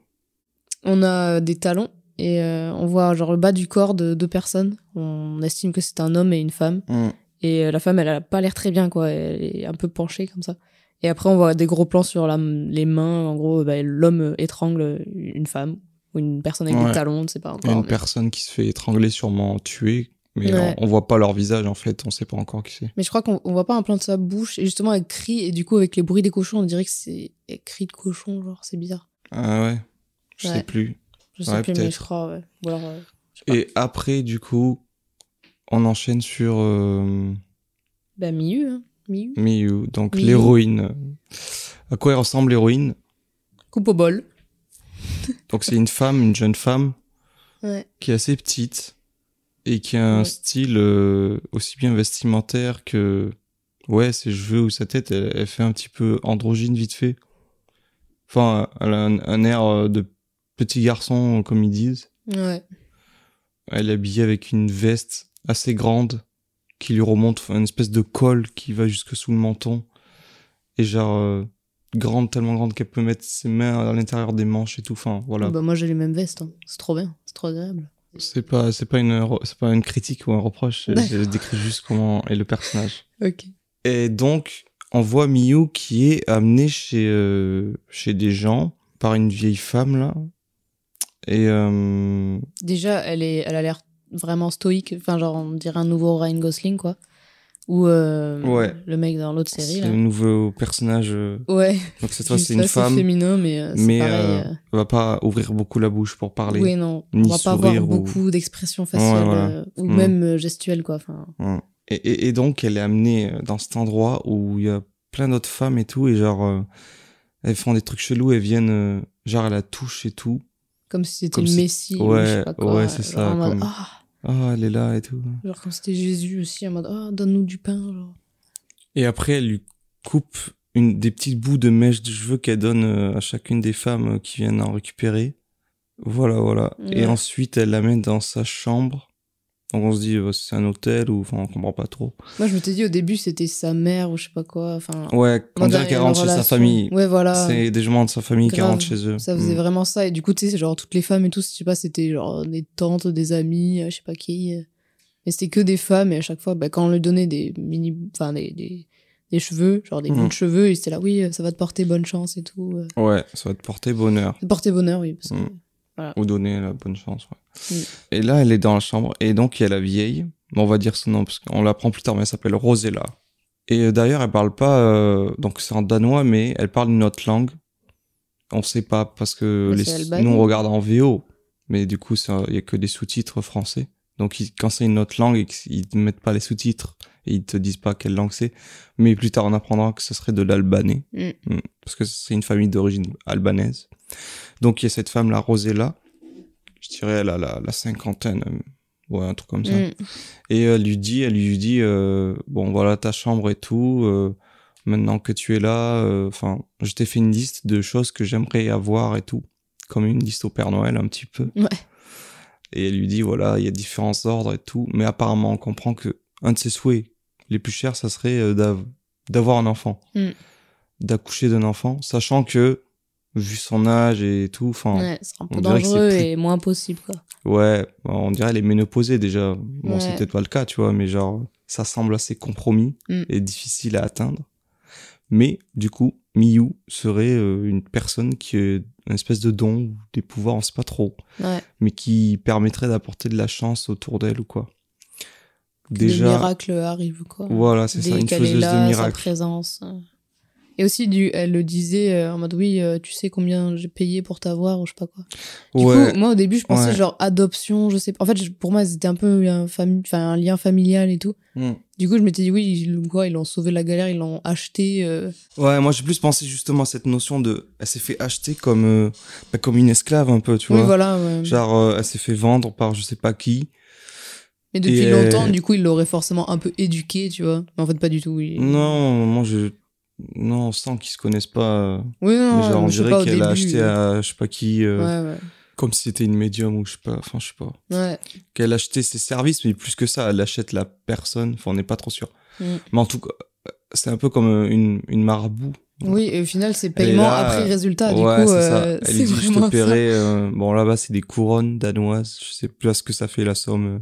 On a des talons et euh, on voit genre le bas du corps de deux personnes. On estime que c'est un homme et une femme. Mm. Et euh, la femme, elle a pas l'air très bien, quoi. Elle est un peu penchée comme ça. Et après, on voit des gros plans sur la, les mains. En gros, bah, l'homme étrangle une femme ou une personne avec Ouais. des talons, on ne sait pas encore. une mais- personne qui se fait étrangler, sûrement tuer, mais Ouais. on, on voit pas leur visage en fait, on sait pas encore qui c'est. Mais je crois qu'on on voit pas un plan de sa bouche. Et justement, elle crie. Et du coup, avec les bruits des cochons, on dirait que c'est crie de cochon. Genre, c'est bizarre. Ah ouais, je sais plus. Je sais plus, mais je crois, ouais. Ou alors, euh. Et après, du coup, on enchaîne sur euh, Bah, Miyu, hein. Miyu. Miyu, donc l'héroïne. À quoi elle ressemble l'héroïne? Coupe au bol. [LAUGHS] Donc c'est une femme, une jeune femme Ouais. qui est assez petite et qui a un Ouais. style euh, aussi bien vestimentaire que ouais ses cheveux ou sa tête elle, elle fait un petit peu androgyne vite fait enfin elle a un, un air euh, de petit garçon comme ils disent Ouais. elle est habillée avec une veste assez grande qui lui remonte une espèce de col qui va jusque sous le menton et genre euh, grande tellement grande qu'elle peut mettre ses mains à l'intérieur des manches et tout enfin voilà Bah, moi, j'ai les mêmes vestes. hein. C'est trop bien. C'est trop agréable. C'est pas, c'est pas une, c'est pas une critique ou un reproche. Je, décris juste comment est le personnage. [LAUGHS] Ok. Et donc, on voit Miyu qui est amené chez, euh, chez des gens par une vieille femme là. Et euh, Déjà, elle, est, elle a l'air vraiment stoïque. Enfin, genre, on dirait un nouveau Ryan Gosling, quoi. Ou euh, Ouais. le mec dans l'autre série, c'est le nouveau personnage. euh, Ouais. Donc cette fois, c'est une femme, féminin, mais euh, mais pareil. euh, va pas ouvrir beaucoup la bouche pour parler. Oui, non. On ni va pas avoir ou- beaucoup d'expressions faciales Ouais, voilà. ou Mm. même gestuelles, quoi. Enfin, Ouais. Et, et, et donc, elle est amenée dans cet endroit où il y a plein d'autres femmes et tout, et genre, elles font des trucs chelous, elles viennent, genre elle la touche et tout. Comme si c'était Comme le si- Messie. ou je Ouais, sais pas quoi. ouais, c'est ça, mode, Ah elle est là et tout. Genre quand c'était Jésus aussi, en mode Ah, donne-nous du pain. Genre. Et après, elle lui coupe une, des petits bouts de mèche de cheveux qu'elle donne euh, à chacune des femmes euh, qui viennent en récupérer. Voilà, voilà. Et ensuite, elle l'amène dans sa chambre. Donc on se dit, euh, c'est un hôtel ou enfin, on comprend pas trop. Moi, je m'étais dit au début, c'était sa mère ou je sais pas quoi. Enfin, Ouais, on dirait qu'elle rentre chez sa famille. Ouais, voilà. C'est des gens de sa famille qui rentrent chez eux. Ça faisait Mm. vraiment ça. Et du coup, tu sais, c'est genre toutes les femmes et tout, je sais pas, c'était genre des tantes, des amis, euh, je sais pas qui. Mais c'était que des femmes et à chaque fois, bah, quand on lui donnait des mini, enfin, des, des, des cheveux, genre des Mhm. bouts de cheveux, il était là, oui, euh, ça va te porter bonne chance et tout. Ouais, ça va te porter bonheur. Te porter bonheur, oui. Parce que... Mm. Ou donner la bonne chance. ouais. Mm. Et là, elle est dans la chambre. Et donc, il y a la vieille. On va dire son nom parce qu'on l'apprend plus tard, mais elle s'appelle Rosella. Et euh, d'ailleurs, elle parle pas. euh, donc, c'est en danois, mais elle parle une autre langue. On sait pas parce que Mais les, c'est albanais. nous on regarde en VO, mais du coup, il y a que des sous-titres français. Donc, ils- quand c'est une autre langue et qu'ils ne mettent pas les sous-titres et ils te disent pas quelle langue c'est, mais plus tard on apprendra que ce serait de l'albanais. Mm. Mm. Parce que c'est une famille d'origine albanaise. Donc il y a cette femme, la Rosella, je dirais elle a la, la cinquantaine, euh, ouais, un truc comme ça. Mm. Et elle lui dit, elle lui dit, euh, bon voilà ta chambre et tout, euh, maintenant que tu es là, euh, enfin, je t'ai fait une liste de choses que j'aimerais avoir et tout, comme une liste au Père Noël un petit peu. Ouais. Et elle lui dit, voilà, il y a différents ordres et tout, mais apparemment on comprend que un de ses souhaits les plus chers, ça serait d'av- d'avoir un enfant, Mm. d'accoucher d'un enfant, sachant que vu son âge et tout, enfin, Ouais, c'est un peu dangereux plus- et moins possible, quoi. Ouais, on dirait elle est ménopausée déjà. Bon, Ouais. c'est peut-être pas le cas, tu vois, mais genre, ça semble assez compromis Mm. et difficile à atteindre. Mais du coup, Miyu serait euh, une personne qui a une espèce de don ou des pouvoirs, on sait pas trop, Ouais. mais qui permettrait d'apporter de la chance autour d'elle ou quoi. Que Des Déjà, miracles arrivent, quoi. voilà, c'est ça, une qu'elle est faiseuse là, de sa miracles. présence. Et aussi, du, elle le disait euh, en mode oui, euh, tu sais combien j'ai payé pour t'avoir ou je sais pas quoi. Du Ouais, coup, moi au début, je pensais Ouais. genre adoption, je sais pas. En fait, pour moi, c'était un peu un, fami- enfin, un lien familial et tout. Mm. Du coup, je m'étais dit oui, ils, quoi, ils l'ont sauvé de la galère, ils l'ont acheté. euh. Ouais, moi j'ai plus pensé justement à cette notion de, elle s'est fait acheter comme, euh, bah, comme une esclave un peu, tu Oui, vois. voilà. ouais. Genre, euh, elle s'est fait vendre par je sais pas qui. Mais depuis et, longtemps, du coup, ils l'auraient forcément un peu éduqué, tu vois. Mais en fait, pas du tout. ils- Non, moi je. Non, on sent qu'ils se connaissent pas. Oui, non, mais genre, on dirait qu'elle a acheté euh, à je sais pas qui, euh, Ouais, ouais. comme si c'était une médium ou je sais pas, enfin je sais pas. Ouais. Qu'elle a acheté ses services, mais plus que ça, elle achète la personne, enfin on n'est pas trop sûr. Mm. Mais en tout cas, c'est un peu comme euh, une, une marabout. Oui, et au final, c'est paiement là, après résultat. Du ouais, coup, c'est ça. euh, Elle dit, je paierai, euh, bon là-bas c'est des couronnes danoises, je sais plus à ce que ça fait la somme, euh,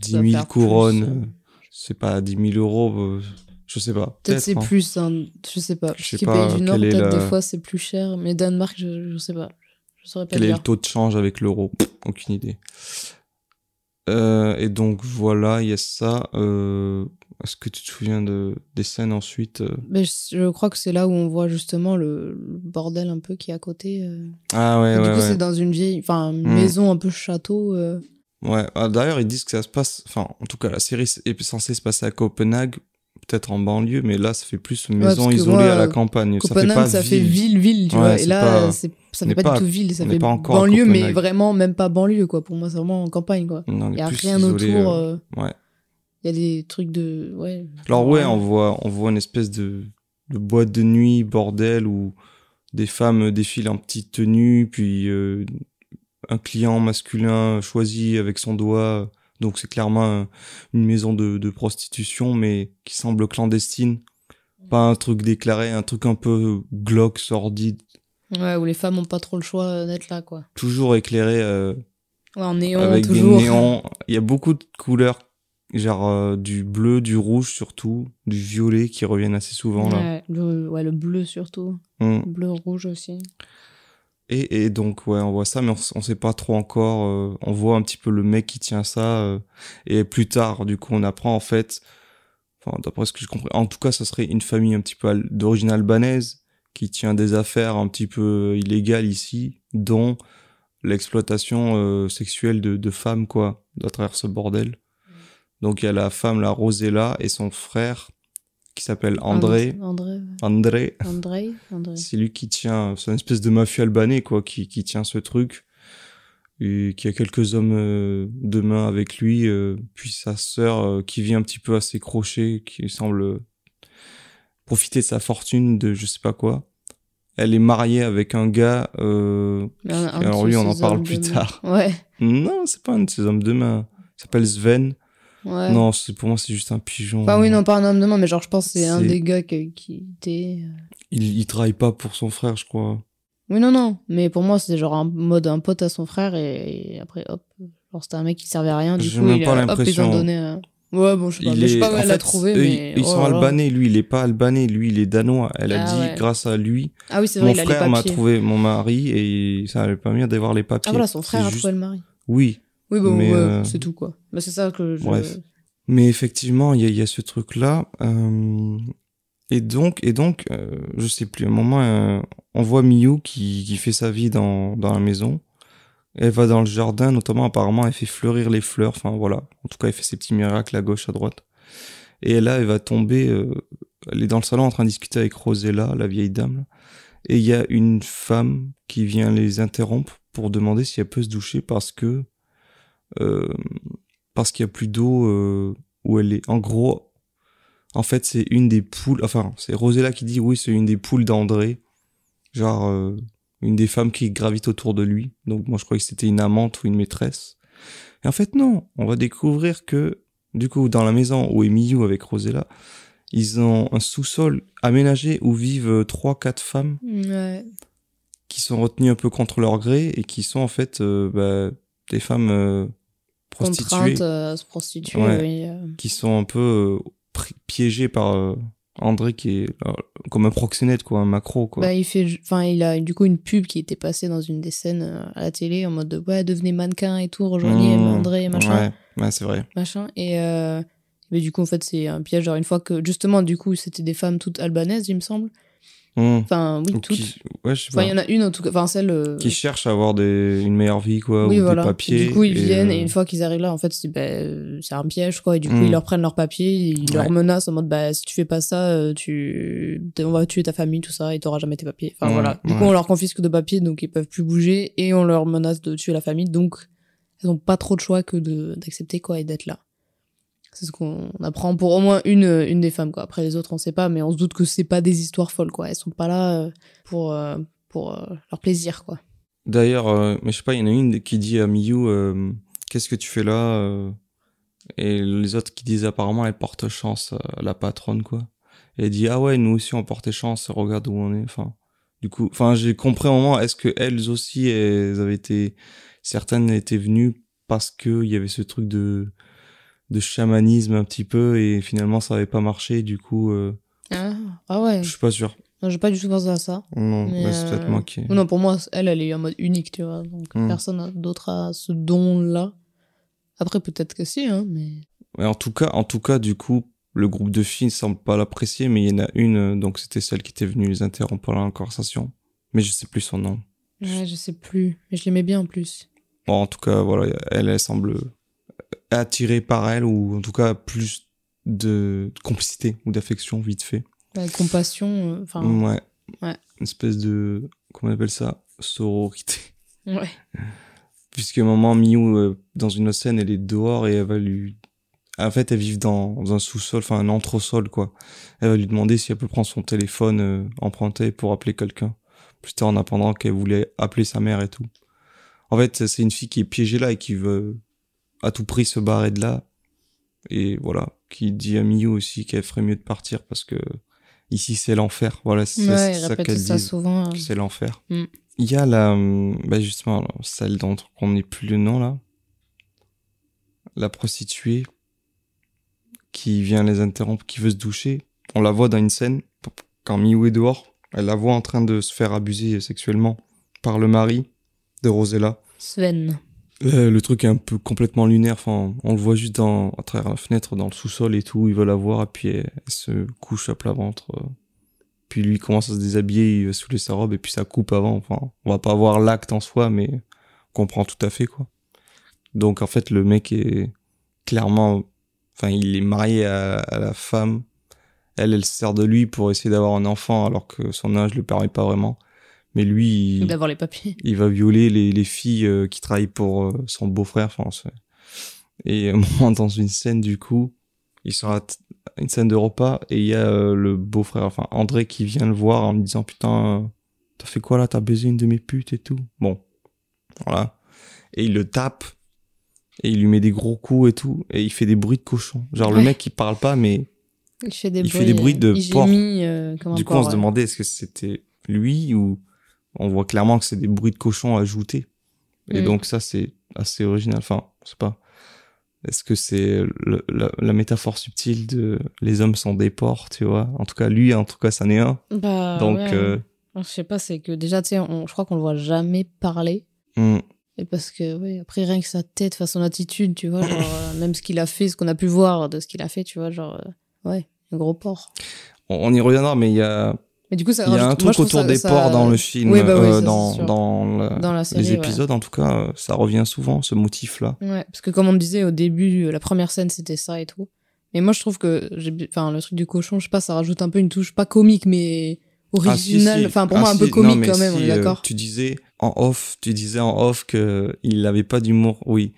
10 Ça va 000 faire couronnes, euh, c'est pas 10 000 euros, euh, je sais pas. Peut-être c'est hein. plus, hein, je sais pas. Je sais Qui pas pays du Nord, peut-être la- des fois c'est plus cher. Mais Danemark, je, je sais pas. Je saurais pas Quel est le taux de change avec l'euro? Aucune idée. Euh, et donc voilà, il y a ça. Euh, Est-ce que tu te souviens de, des scènes ensuite euh? Mais je, crois que c'est là où on voit justement le, le bordel un peu qui est à côté. Ah ouais, Et ouais, du coup, ouais. c'est dans une vieille, enfin, une Mm. maison un peu château. Ouais, ah, d'ailleurs, ils disent que ça se passe. Enfin, en tout cas, la série est censée se passer à Copenhague, peut-être en banlieue, mais là, ça fait plus maison isolée moi, à la campagne. Copenhague, ça fait pas ça fait ville. ville-ville, tu Ouais, vois. Et là, pas- ça fait n'est pas, pas- du tout ville, ça fait pas encore banlieue, mais vraiment même pas banlieue, quoi. Pour moi, c'est vraiment en campagne, quoi. Il est y a rien isolé, autour. euh, euh, ouais. Il y a des trucs de. Ouais. Alors ouais, on voit, on voit une espèce de, de boîte de nuit, bordel, où des femmes défilent en petite tenue, puis euh, un client masculin choisi avec son doigt. Donc c'est clairement un- une maison de, de prostitution, mais qui semble clandestine. Pas un truc déclaré, un truc un peu glauque, sordide, Ouais, où les femmes ont pas trop le choix euh, d'être là, quoi. toujours éclairé euh, Ouais, en néon, avec toujours. des néons. Il y a beaucoup de couleurs, genre euh, du bleu, du rouge surtout, du violet qui reviennent assez souvent là. Ouais, le, ouais, le bleu surtout. Mm. Le bleu rouge aussi. Et, et donc, ouais, on voit ça, mais on, on sait pas trop encore. euh, on voit un petit peu le mec qui tient ça. euh, et plus tard, du coup, on apprend en fait, enfin, d'après ce que j'ai compris, en tout cas, ça serait une famille un petit peu al- d'origine albanaise qui tient des affaires un petit peu illégales ici, dont l'exploitation euh, sexuelle de, de femmes, quoi, à travers ce bordel. Donc, il y a la femme, la Rosella, et son frère, qui s'appelle André. André. André. André. André. C'est lui qui tient, c'est une espèce de mafieux albanais, quoi, qui, qui tient ce truc. Et qui a quelques hommes euh, de main avec lui, euh, puis sa sœur euh, qui vient un petit peu à ses crochets, qui semble profiter de sa fortune de je sais pas quoi. Elle est mariée avec un gars, euh, Un- un de alors lui, on en parle plus tard. Ouais. Non, c'est pas un de ses hommes de main. Il s'appelle Sven. Ouais. Non, pour moi, c'est juste un pigeon. Enfin, oui, non, pas un homme de main, mais genre, je pense que c'est un des gars qui, qui était. euh, Il, il travaille pas pour son frère, je crois. Oui, non, non. Mais pour moi, c'était genre un mode un pote à son frère et, et après, hop. Genre, c'était un mec qui servait à rien. Du J'ai coup, même il pas a, hop, ils l'impression. ont donné. un- Ouais, bon, je sais pas. Il mais je sais est- pas où en elle l'a trouvé, eux, mais. ils, oh sont là. albanais. Lui, il est pas albanais. Lui, il est danois. Elle a Ah dit, ouais. grâce à lui, Ah oui, vrai, mon frère m'a trouvé mon mari et ça allait pas mieux d'avoir les papiers. Ah voilà, son frère a juste- trouvé le mari. Oui, Oui, bon, ouais, euh, c'est tout, quoi. Bah, c'est ça que je. Bref. mais effectivement, il y a, il y a ce truc-là. euh, et donc, et donc, euh, je sais plus. À un moment, on voit Miyu qui, qui fait sa vie dans, dans la maison. Elle va dans le jardin, notamment apparemment, elle fait fleurir les fleurs. Enfin voilà. En tout cas, elle fait ses petits miracles à gauche, à droite. Et là, elle va tomber. elle est dans le salon en train de discuter avec Rosella, la vieille dame. là. Et il y a une femme qui vient les interrompre pour demander si elle peut se doucher parce que parce qu'il y a plus d'eau euh, où elle est. En gros, en fait, c'est une des poules. Enfin, c'est Rosella qui dit oui, c'est une des poules d'André, genre euh, une des femmes qui gravitent autour de lui. Donc moi, je croyais que c'était une amante ou une maîtresse. Et en fait, non. On va découvrir que du coup, dans la maison où est Miyu avec Rosella, ils ont un sous-sol aménagé où vivent euh, trois, quatre femmes Ouais. qui sont retenues un peu contre leur gré et qui sont en fait euh, bah, des femmes euh, prostituées euh, à se prostituer, Ouais. oui. euh. qui sont un peu piégées par André qui est euh, comme un proxénète quoi, un macro quoi. Bah, il fait, enfin, il a du coup une pub qui était passée dans une des scènes euh, à la télé en mode de, ouais, devenez mannequin et tout, rejoignez Mmh, André, machin, Ouais, ouais c'est vrai. machin. Et euh, mais du coup, en fait, c'est un piège. Genre, une fois que, justement, du coup, c'était des femmes toutes albanaises, il me semble. Mmh. Enfin, oui, Ou toutes. qui, ouais, je sais Enfin, il y en a une en tout cas, enfin, celle. euh, qui cherchent à avoir des, une meilleure vie quoi oui, ou voilà. des papiers. Et du coup, ils viennent euh, et une fois qu'ils arrivent là, en fait, c'est bah, euh, c'est un piège, quoi. Et du coup, Mm. ils leur prennent leurs papiers, ils Ouais. leur menacent en mode, bah, si tu fais pas ça, euh, tu, on va tuer ta famille, tout ça, et t'auras jamais tes papiers. Enfin, Mm, voilà. Du coup, on leur confisque de papiers, donc ils peuvent plus bouger, et on leur menace de tuer la famille, donc elles ont pas trop de choix que de, d'accepter, quoi, et d'être là. C'est ce qu'on apprend pour au moins une, une des femmes, quoi. Après, les autres, on sait pas, mais on se doute que c'est pas des histoires folles, quoi. Elles sont pas là euh, pour, euh, pour euh, leur plaisir, quoi. D'ailleurs, euh, mais je sais pas, il y en a une qui dit à Miyu, euh, qu'est-ce que tu fais là euh Et les autres qui disent apparemment, elle porte chance à la patronne, quoi. Et elle dit, ah ouais, nous aussi on portait chance, regarde où on est. Enfin, du coup, enfin, j'ai compris un moment, est-ce que elles aussi, elles avaient été, certaines étaient venues parce que il y avait ce truc de, de chamanisme un petit peu et finalement ça avait pas marché, du coup, euh, Ah, ah ouais. je suis pas sûr. Non, j'ai pas du tout pensé à ça. Non, mais c'est peut-être euh, moi qui. Non, pour moi, elle, elle est en mode unique, tu vois. Donc, Mm. personne d'autre a ce don-là. Après, peut-être que si, hein, mais. Ouais, en tout cas, en tout cas, du coup, le groupe de filles ne semble pas l'apprécier, mais il y en a une, euh, donc c'était celle qui était venue les interrompre pendant la conversation. Mais je sais plus son nom. Ouais, je sais plus. Mais je l'aimais bien en plus. Bon, en tout cas, voilà, elle, elle semble attirée par elle, ou en tout cas plus de complicité ou d'affection vite fait. Compassion, euh, enfin. ouais. ouais. Une espèce de, comment on appelle ça? Sororité. Ouais. [LAUGHS] Puisque maman Miu, euh, dans une autre scène, elle est dehors et elle va lui... En fait, vivent dans, dans un sous-sol, enfin un entresol, quoi. Elle va lui demander si elle peut prendre son téléphone euh, emprunté pour appeler quelqu'un. Plus tard, en apprenant qu'elle voulait appeler sa mère et tout. En fait, c'est une fille qui est piégée là et qui veut à tout prix se barrer de là. Et voilà, qui dit à Miu aussi qu'elle ferait mieux de partir parce que ici c'est l'enfer. Voilà, c'est Ouais, ça qu'elle dit souvent. que c'est l'enfer. Mm. Il y a la, hum, bah justement, celle dont on n'est plus le nom là, la prostituée qui vient les interrompre, qui veut se doucher. On la voit dans une scène quand Miou est dehors, elle la voit en train de se faire abuser sexuellement par le mari de Rosella. Sven. Euh, le truc est un peu complètement lunaire. Enfin, on le voit juste dans, à travers la fenêtre, dans le sous-sol et tout. Il veut la voir et puis elle, se couche à plat ventre. euh. Puis lui commence à se déshabiller, il va soulever sa robe et puis ça coupe avant. Enfin, on va pas voir l'acte en soi, mais on comprend tout à fait quoi. Donc en fait, le mec est clairement, enfin, il est marié à, à la femme elle, elle se sert de lui pour essayer d'avoir un enfant alors que son âge le permet pas vraiment. Mais lui, il, D'avoir les papiers. il va violer les, les filles euh, qui travaillent pour euh, son beau-frère. C'est- et [LAUGHS] dans une scène, du coup, sont à t- une scène de repas et il y a euh, le beau-frère, enfin André, qui vient le voir en lui disant putain, t'as fait quoi là? T'as baisé une de mes putes et tout. Bon, voilà. Et il le tape et il lui met des gros coups et tout et il fait des bruits de cochon. Genre le mec, il parle pas, mais Il fait des Il bruits, fait des bruits de il porc. gémit, du coup, porc, on se demandait est-ce que c'était lui ou on voit clairement que c'est des bruits de cochon ajoutés. Et Mm. donc ça, c'est assez original. Enfin, je sais pas. Est-ce que c'est la, la métaphore subtile de les hommes sont des porcs, tu vois? En tout cas, lui, en tout cas, ça n'est un. Bah, donc, ouais. euh, Je sais pas, c'est que déjà, tu sais, je crois qu'on le voit jamais parler. hmm, Et parce que, oui, après, rien que sa tête, enfin, son attitude, tu vois, genre, euh, [COUGHS] même ce qu'il a fait, ce qu'on a pu voir de ce qu'il a fait, tu vois, genre, euh, ouais, un gros porc. on, on y reviendra, mais il y a, Mais du coup, ça il y a un truc autour ça- des ça- porcs dans le film, Oui, bah oui, euh, dans, dans, série, les ouais. épisodes, en tout cas, euh, ça revient souvent, ce motif-là. Ouais, parce que comme on disait au début, la première scène c'était ça et tout. Mais moi je trouve que, enfin, le truc du cochon, je sais pas, ça rajoute un peu une touche pas comique mais Ah, si, originale. si. Enfin, pour Ah, moi un si. peu comique quand même, on est euh, d'accord. tu disais en off, tu disais en off que il avait pas d'humour. Oui.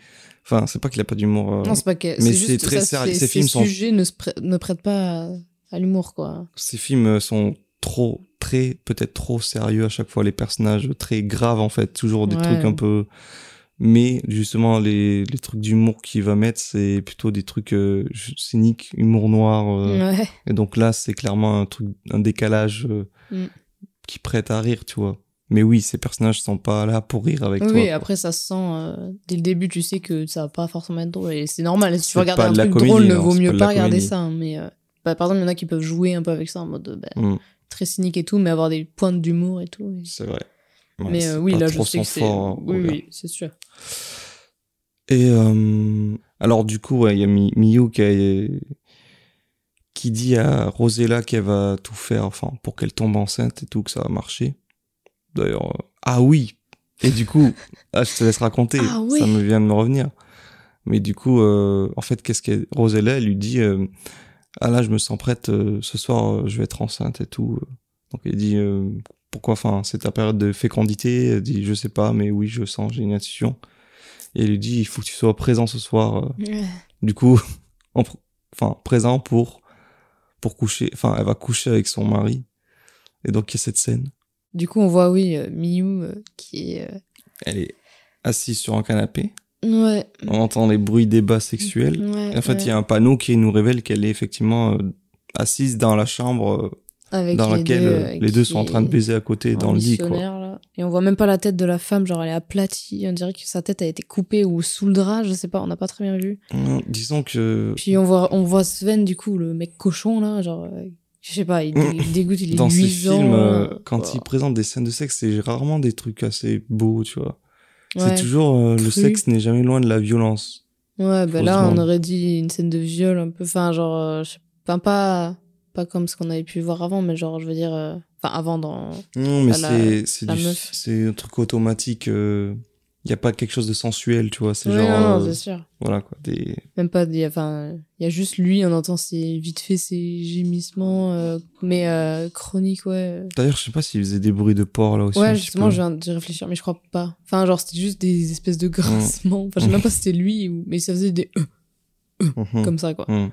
Enfin, c'est pas qu'il a pas d'humour. euh, Non, c'est pas que. mais c'est très sérieux. Ces films sont- sujets ne, ne prêtent pas à, à l'humour, quoi. Ces films sont trop, très, peut-être trop sérieux à chaque fois. Les personnages très graves en fait, toujours des Ouais. trucs un peu. Mais justement, les, les trucs d'humour qu'il va mettre, c'est plutôt des trucs euh, cyniques, humour noir. euh, Ouais. Et donc là, c'est clairement un truc, un décalage euh, Mm. qui prête à rire, tu vois. Mais oui, ces personnages sont pas là pour rire avec Oui, toi. oui, après ça se sent euh, dès le début, tu sais que ça va pas forcément être drôle et c'est normal. Si tu regardes un truc comédie, drôle, ne vaut mieux pas regarder comédie. ça. hein, Mais euh, bah, par exemple, il y en a qui peuvent jouer un peu avec ça en mode bah, Mm, très cynique et tout, mais avoir des pointes d'humour et tout. et- c'est vrai. Ouais, mais euh, oui, là, je sais que c'est. fort, oui, oui, c'est sûr. Et euh, alors du coup, ouais, il y a Mi- Miyu qui, a- qui dit à Rosella qu'elle va tout faire, enfin, pour qu'elle tombe enceinte et tout, que ça va marcher. D'ailleurs, euh, ah oui. Et du coup, [LAUGHS] ah, je te laisse raconter. Ah oui. Ça me vient de me revenir. Mais du coup, en fait, qu'est-ce que Rosella elle lui dit Ah là, je me sens prête. euh, ce soir, euh, je vais être enceinte et tout. Donc elle dit euh, pourquoi Enfin, c'est ta période de fécondité? Elle dit je sais pas, mais oui, je sens, j'ai une intuition. Et elle lui dit il faut que tu sois présent ce soir. euh. Du coup, [LAUGHS] enfin présent pour pour coucher. Enfin, elle va coucher avec son mari. Et donc il y a cette scène. Du coup, on voit, oui, euh, euh, qui est. euh, Elle est assise sur un canapé. Ouais. On entend les bruits des bas sexuels. ouais en fait, il ouais. y a un panneau qui nous révèle qu'elle est effectivement euh, assise dans la chambre euh, Avec dans les laquelle deux, euh, les deux sont en train de baiser à côté dans le lit. Quoi. missionnaire, là. Et on voit même pas la tête de la femme, genre elle est aplatie. On dirait que sa tête a été coupée ou sous le drap, je sais pas, on n'a pas très bien vu. Hum, Disons que Puis on voit, on voit Sven, du coup, le mec cochon, là, genre, je sais pas, il, dé- il dégoûte, il est dans ces films, quand voilà. ils présentent des scènes de sexe, c'est rarement des trucs assez beaux, tu vois. C'est toujours euh, le sexe n'est jamais loin de la violence. Ouais, bah là, on aurait dit une scène de viol un peu, enfin, genre, euh, je sais pas, pas, pas comme ce qu'on avait pu voir avant, mais genre, je veux dire, euh, enfin, avant dans. Non, mais c'est c'est du un truc automatique. Il y a pas quelque chose de sensuel, tu vois. C'est genre non, non, euh, sûr. voilà quoi. Des Même pas, il y a- enfin, il y a juste lui, on entend ses, vite fait ses gémissements, euh, mais euh, chroniques, ouais. D'ailleurs, je sais pas s'il faisait des bruits de porc là aussi. Ouais, justement, je viens d'y réfléchir, mais je crois pas. Enfin, genre, c'était juste des espèces de grincements. Enfin, je sais même pas si c'était lui, ou... mais ça faisait des Mhm. comme ça, quoi. Mhm.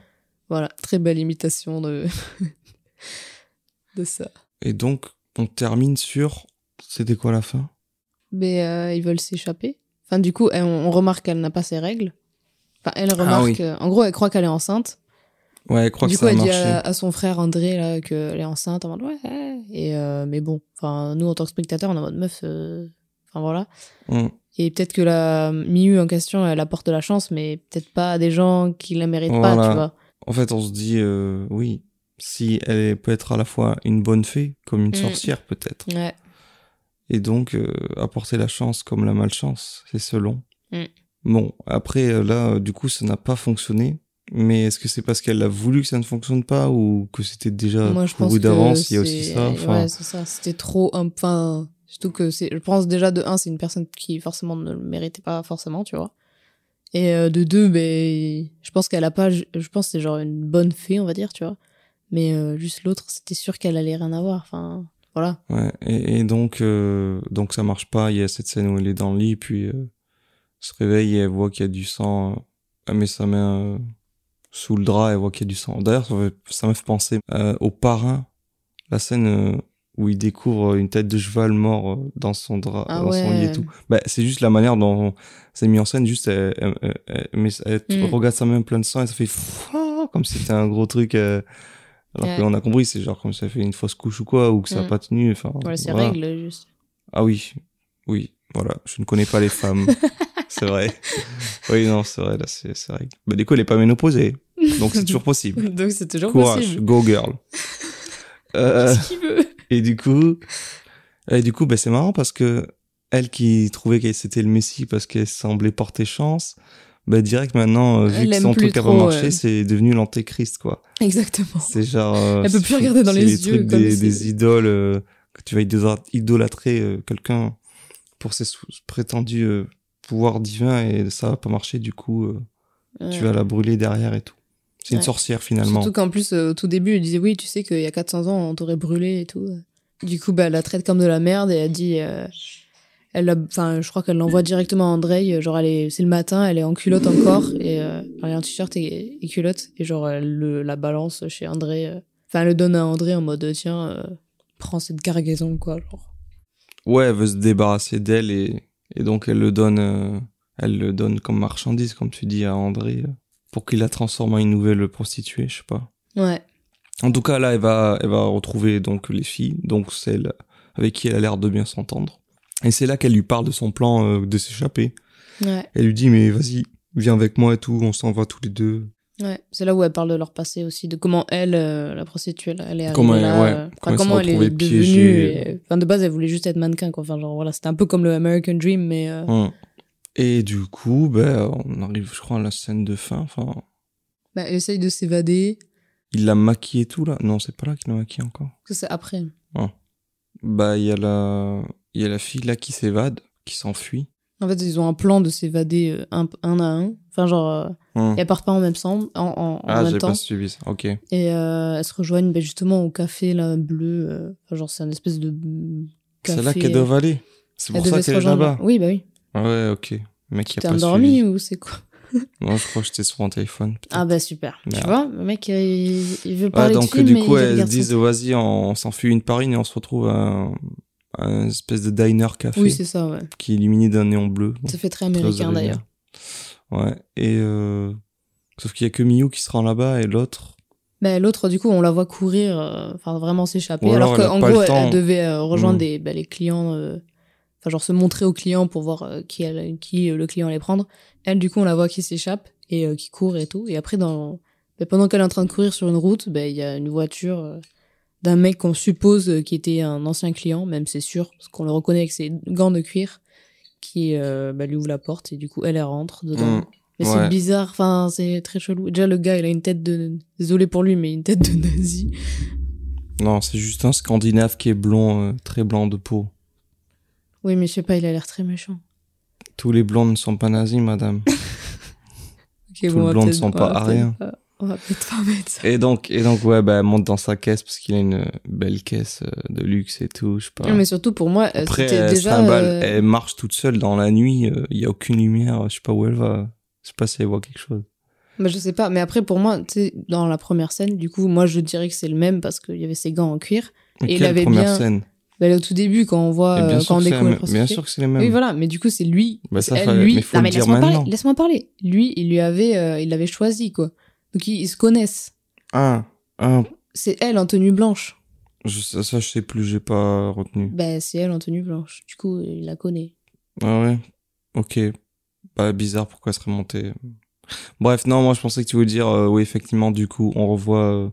Voilà, très belle imitation de, [LAUGHS] de ça. Et donc, on termine sur. C'était quoi la fin? Mais euh, ils veulent s'échapper. Enfin, du coup, elle- on, remarque qu'elle n'a pas ses règles. Enfin, elle remarque. Ah oui. euh, en gros, elle croit qu'elle est enceinte. Ouais, je crois du que coup, ça a elle dit marché. à, à son frère André là qu'elle est enceinte. En mode ouais. ouais. Et euh, mais bon, enfin, nous en tant que spectateurs, on est en mode meuf. euh, Enfin voilà. Mhm. Et peut-être que la Miu en question, elle apporte de la chance, mais peut-être pas à des gens qui la méritent pas, tu vois. En fait, on se dit, oui, si elle peut être à la fois une bonne fée, comme une Mm. sorcière peut-être, Ouais. Et donc euh, apporter la chance comme la malchance, c'est selon. Mm. Bon, après, euh, là, euh, du coup, ça n'a pas fonctionné. Mais est-ce que c'est parce qu'elle a voulu que ça ne fonctionne pas ou que c'était déjà Moi, je couru d'avance Il y a aussi ça. Enfin, Ouais, c'est ça. C'était trop. Enfin, surtout que c'est. Je pense déjà de un, c'est une personne qui forcément ne le méritait pas forcément, tu vois. Et de deux, ben, je pense qu'elle a pas. Je pense que c'est genre une bonne fée, on va dire, tu vois. Mais euh, juste l'autre, c'était sûr qu'elle allait rien avoir. Enfin, voilà. Ouais, et, et donc, euh, donc ça marche pas. Il y a cette scène où elle est dans le lit, puis euh, se réveille et elle voit qu'il y a du sang. euh, Elle met sa main euh, sous le drap et elle voit qu'il y a du sang. D'ailleurs, ça, me fait penser euh, au parrain, la scène où il découvre une tête de cheval mort dans son drap, Ah dans son lit et tout. Bah, c'est juste la manière dont c'est mis en scène. Juste, elle, elle- elle- elle- elle Mm. regarde sa main pleine de sang et ça fait comme si c'était un gros truc. Alors Ouais. qu'on a compris, c'est genre comme ça fait une fausse couche ou quoi, ou que ça a Mm. pas tenu. Enfin, Voilà, c'est voilà. règle, juste. Ah oui, oui, voilà. Je ne connais pas les femmes. [LAUGHS] c'est vrai. Oui, non, c'est vrai, là, c'est c'est vrai. Bah, du coup, elle est pas ménopausée. Donc, c'est toujours possible. [LAUGHS] Donc c'est toujours Courage, possible. go girl. [LAUGHS] Euh, Ce qu'il veut? et du coup, et du coup, bah, c'est marrant parce que elle qui trouvait que c'était le Messie parce qu'elle semblait porter chance, bah, direct maintenant, euh, vu Elle que son truc a pas marché, ouais. c'est devenu l'antéchrist, quoi. Exactement. C'est genre. euh, Elle peut plus regarder dans les yeux trucs comme des, des idoles euh, que tu vas idolâ- idolâtrer euh, quelqu'un pour ses prétendus euh, pouvoirs divins et ça va pas marcher. Du coup, euh, tu vas la brûler derrière et tout. C'est une Ouais. sorcière finalement. Surtout qu'en plus, euh, au tout début, elle disait oui, tu sais qu'il y a 400 ans, on t'aurait brûlé et tout. Du coup, bah, elle la traite comme de la merde et elle dit. euh, elle Enfin, je crois qu'elle l'envoie directement à Andrei. euh, Genre, elle est, c'est le matin, elle est en culotte encore. Et euh, elle est en t-shirt et, et culotte. Et genre, elle le, la balance chez André. euh. Enfin, elle le donne à André en mode tiens, euh, prends cette cargaison, quoi. Genre. Ouais, elle veut se débarrasser d'elle et, et donc elle le donne, euh, elle le donne comme marchandise, comme tu dis à André, euh, pour qu'il la transforme en une nouvelle prostituée, je sais pas. Ouais. En tout cas, là, elle va, elle va retrouver donc les filles, donc celle avec qui elle a l'air de bien s'entendre. Et c'est là qu'elle lui parle de son plan euh, de s'échapper. Ouais. Elle lui dit, mais vas-y, viens avec moi et tout, on s'en va tous les deux. Ouais, c'est là où elle parle de leur passé aussi, de comment elle, euh, la prostituée, elle, est arrivée Comment elle- là, ouais, euh, comment elle elle est devenue. Enfin, de base, elle voulait juste être mannequin, quoi. Enfin, genre, voilà, c'était un peu comme le American Dream, mais. euh. Et du coup, ben, on arrive, je crois, à la scène de fin. Enfin, bah, elle essaye de s'évader. il l'a maquillée et tout, là. Non, c'est pas là qu'il l'a maquillée encore. Ça, c'est après. Bah, il y a la, il y a la fille là qui s'évade, qui s'enfuit. En fait, ils ont un plan de s'évader euh, un, un à un. Enfin, genre, euh, et elles partent pas en même, temps, en, en, en Ah, j'ai temps. pas suivi ça. Ok. Et euh, elles se rejoignent bah, justement au café là, bleu. euh, enfin, genre, c'est un espèce de. Café, C'est là qu'elles doivent aller. C'est pour ça qu'elle est là-bas. Oui, bah oui. Ah Ouais, ok. Le mec, il a T'es pas endormi suivi. ou c'est quoi? [LAUGHS] Non, je crois que j'étais sur mon téléphone. Ah bah super. Tu vois, le mec, il, il veut Ouais, parler donc de film, du mais coup, elles se disent, vas-y, on, on s'enfuit une par une et on se retrouve à un, espèce de diner café Oui, c'est ça, ouais. qui est illuminé d'un néon bleu. Ça fait très américain d'ailleurs. Ouais, et euh, sauf qu'il y a que Miyu qui se rend là-bas et l'autre. Bah, L'autre, du coup, on la voit courir, euh, enfin vraiment s'échapper. Alors qu'en gros, le elle, devait euh, rejoindre Mm. des, bah, les clients, enfin genre se montrer aux clients pour voir qui, elle, qui le client allait prendre. Elle, du coup, on la voit qui s'échappe et qui court et tout. Et après, dans, bah, pendant qu'elle est en train de courir sur une route, il y a une voiture d'un mec qu'on suppose qui était un ancien client, même c'est sûr, parce qu'on le reconnaît avec ses gants de cuir, qui euh, bah, lui ouvre la porte et du coup, elle, elle rentre dedans. Mm. Mais Ouais. c'est bizarre, enfin, c'est très chelou. Déjà, le gars, il a une tête de. Désolé pour lui, mais une tête de nazi. Non, c'est juste un Scandinave qui est blond, euh, très blanc de peau. Oui, mais je sais pas, il a l'air très méchant. Tous les blonds ne sont pas nazis, madame. [LAUGHS] Ok, Tout on le va blond ne sont on pas peut-être pas- On va peut-être pas mettre ça. Et donc, et donc, ouais, bah, elle monte dans sa caisse parce qu'il a une belle caisse euh, de luxe et tout, je sais pas. Non, mais surtout pour moi, euh, Après, c'était elle déjà. euh, elle marche toute seule dans la nuit, euh, il y a aucune lumière, je sais pas où elle va. Je sais pas si elle voit quelque chose. bah, je sais pas, mais après, pour moi, tu sais, dans la première scène, du coup, moi, je dirais que c'est le même parce qu'il y avait ses gants en cuir. Mais Et il avait première bien- scène? Bah, au tout début, quand on voit, euh, quand sûr on découvre même- bien sûr que c'est les mêmes. Oui, voilà, mais du coup, c'est lui. Bah, ça, elle, lui, mais non, le mais laisse-moi parler, laisse-moi parler. Lui, il lui avait, euh, il l'avait choisi, quoi. Donc, ils, ils se connaissent. Ah, ah, C'est elle en tenue blanche. je, ça, ça, je sais plus, j'ai pas retenu. Bah, c'est elle en tenue blanche. Du coup, il la connaît. Ah ouais? Ok. Bah, bizarre, pourquoi elle serait montée? Bref, non, moi je pensais que tu voulais dire, euh, oui, effectivement, du coup, on revoit euh,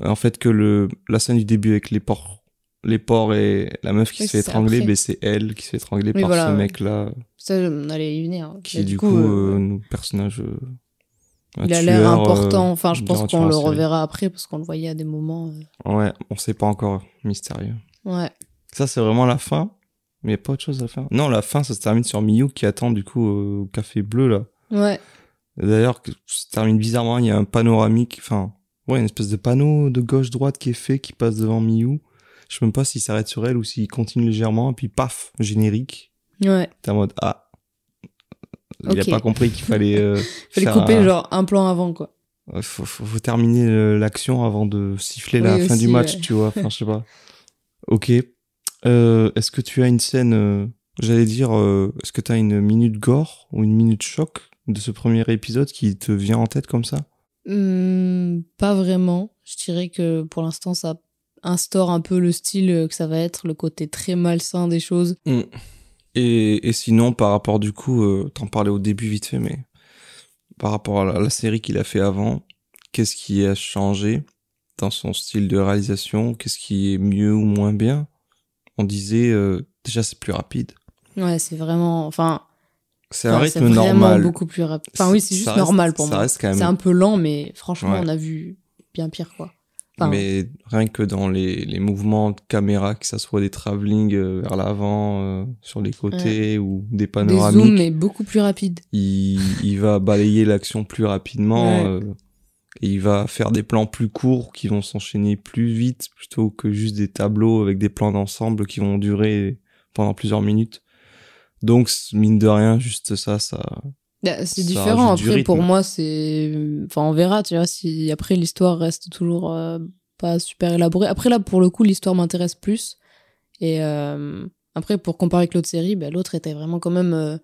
en fait que le la scène du début avec les porcs, les porcs et la meuf qui Oui, se fait étrangler, ben, c'est elle qui se fait étrangler Oui, par voilà, ce mec-là, Ça, on allait y venir. qui Bah, du coup, euh, nous, personnage. euh, un il a l'air tueur, important. euh, enfin, je pense qu'on la le reverra après parce qu'on le voyait à des moments. euh. Ouais, on sait pas encore, mystérieux. Ouais. Ça, c'est vraiment la fin Mais il a pas autre chose à faire Non, la fin, ça se termine sur Miyu qui attend du coup euh, au café bleu là. Ouais. D'ailleurs, ça se termine bizarrement, il y a un panoramique, enfin, ouais, une espèce de panneau de gauche-droite qui est fait, qui passe devant Miyu. Je sais même pas s'il s'arrête sur elle ou s'il continue légèrement, et puis paf, générique. Ouais. T'es en mode, ah. Il a pas compris qu'il fallait. euh, [LAUGHS] Fallait faire couper un- genre un plan avant, quoi. Faut, faut, faut terminer euh, l'action avant de siffler la fin du match, ouais. tu vois. Enfin, je sais pas. [LAUGHS] Ok. Euh, est-ce que tu as une scène, euh, j'allais dire, est-ce que tu as une minute gore ou une minute choc de ce premier épisode qui te vient en tête comme ça? Hmm, pas vraiment. Je dirais que pour l'instant, ça instaure un peu le style que ça va être, le côté très malsain des choses. Et, et sinon, par rapport du coup, euh, t'en parlais au début vite fait, mais par rapport à la, la série qu'il a fait avant, qu'est-ce qui a changé dans son style de réalisation? Qu'est-ce qui est mieux ou moins bien? On disait, euh, déjà c'est plus rapide. Ouais, c'est vraiment. Enfin, C'est un rythme vraiment normal. beaucoup plus rapide. Enfin, oui, c'est juste normal pour ça moi. reste quand même- C'est un peu lent, mais franchement, Ouais. on a vu bien pire, quoi. Enfin, mais rien que dans les, les mouvements de caméra, que ça soit des travelling euh, vers l'avant, euh, sur les côtés ou des des panoramiques, zooms, mais beaucoup plus rapides. il, il va balayer l'action plus rapidement Ouais. euh, et il va faire des plans plus courts qui vont s'enchaîner plus vite plutôt que juste des tableaux avec des plans d'ensemble qui vont durer pendant plusieurs minutes. Donc mine de rien, juste ça, ça. Bah, C'est différent. Après, pour moi, c'est. Enfin, on verra, tu vois, si après l'histoire reste toujours euh, pas super élaborée. Après, là, pour le coup, l'histoire m'intéresse plus. Et euh, après, pour comparer avec l'autre série, bah, l'autre était vraiment quand même. euh,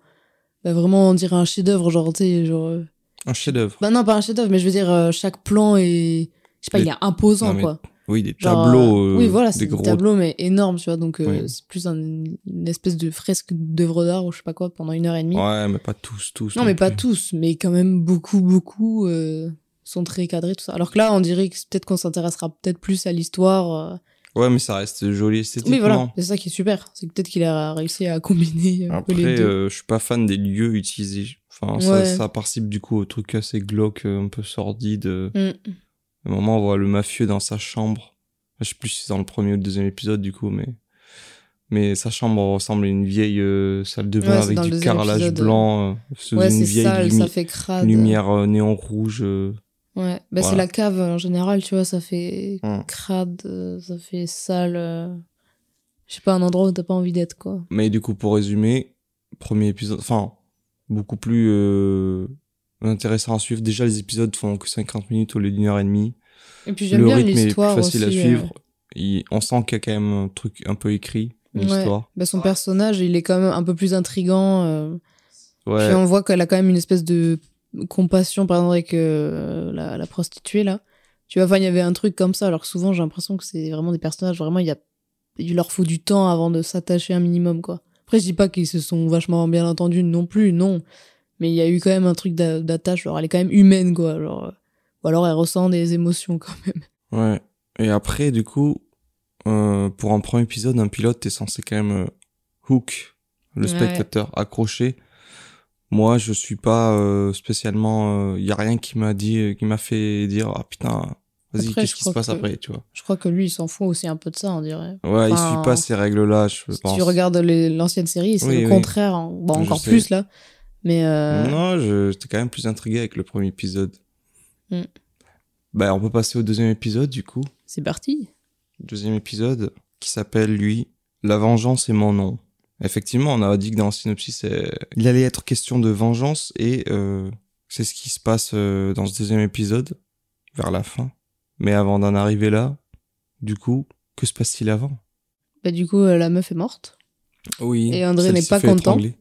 bah, vraiment, on dirait un chef-d'œuvre, genre, tu sais, genre. euh, Un chef-d'œuvre. Bah, non, pas un chef-d'œuvre, mais je veux dire, euh, chaque plan est. Je sais pas, il est imposant, Non, mais quoi. Oui, des Genre, tableaux. euh, euh, oui, voilà, c'est des des gros. tableaux, mais énormes, tu vois. Donc, euh, Oui. c'est plus un- une espèce de fresque d'œuvre d'art ou je sais pas quoi pendant une heure et demie. Ouais, mais pas tous, tous. Non, mais pas tous, mais quand même beaucoup, beaucoup euh, sont très cadrés, tout ça. Alors que là, on dirait que peut-être qu'on s'intéressera peut-être plus à l'histoire. euh. Ouais, mais ça reste joli esthétiquement. Oui, voilà, c'est ça qui est super. C'est que peut-être qu'il a réussi à combiner un peu les Après, deux. euh, je suis pas fan des lieux utilisés. Enfin, ça, Ouais. ça participe du coup au truc assez glauque, euh, un peu sordide. euh. Mm. À un moment, on voit le mafieux dans sa chambre. Je sais plus si c'est dans le premier ou le deuxième épisode, du coup, mais. Mais sa chambre ressemble à une vieille euh, salle de bain Ouais, avec du carrelage épisode, blanc, euh, sous Ouais, une c'est vieille sale, lumi- ça fait crade. lumière euh, néon rouge. euh. Ouais, bah, c'est la cave en général, tu vois, ça fait Mm. crade, euh, ça fait sale. euh, Je sais pas, un endroit où t'as pas envie d'être, quoi. Mais du coup, pour résumer, premier épisode, enfin, beaucoup plus euh, intéressant à suivre. Déjà, les épisodes font que 50 minutes au lieu d'une heure et demie. Et puis j'aime Le bien rythme est plus facile à euh, suivre. Il- on sent qu'il y a quand même un truc un peu écrit, une Ouais. histoire. Bah, son personnage, il est quand même un peu plus intrigant. euh, Ouais. Puis on voit qu'elle a quand même une espèce de compassion, par exemple, avec euh, la, la prostituée, là. Tu vois, enfin, il y avait un truc comme ça, alors que souvent, j'ai l'impression que c'est vraiment des personnages, vraiment, il, y a, il leur faut du temps avant de s'attacher un minimum, quoi. Après, je dis pas qu'ils se sont vachement bien entendus non plus, non. Mais il y a eu quand même un truc d'a- d'attache, genre, elle est quand même humaine, quoi. Genre, euh, ou alors, elle ressent des émotions, quand même. Ouais. Et après, du coup, euh, pour un premier épisode, un pilote, t'es censé quand même euh, hook le Ouais. spectateur, accroché. Moi, je suis pas euh, spécialement. Il y a rien qui m'a dit, qui m'a fait dire ah putain, vas-y, qu'est-ce qui se passe que- après, tu vois. Je crois que lui, il s'en fout aussi un peu de ça, on dirait. Ouais, il Enfin, suit pas ces règles-là, je Si pense. tu regardes l'ancienne série, c'est Oui, le oui. contraire. hein. Bon, encore sais. plus, là. Mais, euh, Non, j'étais quand même plus intrigué avec le premier épisode. Mm. Bah, on peut passer au deuxième épisode, du coup. c'est parti. Deuxième épisode, qui s'appelle, lui, La vengeance est mon nom. Effectivement, on a dit que dans le synopsis, il allait être question de vengeance, et euh, c'est ce qui se passe euh, dans ce deuxième épisode, vers la fin. Mais avant d'en arriver là, du coup, que se passe-t-il avant? Bah, du coup, la meuf est morte Oui. Et André n'est pas content. étrangler.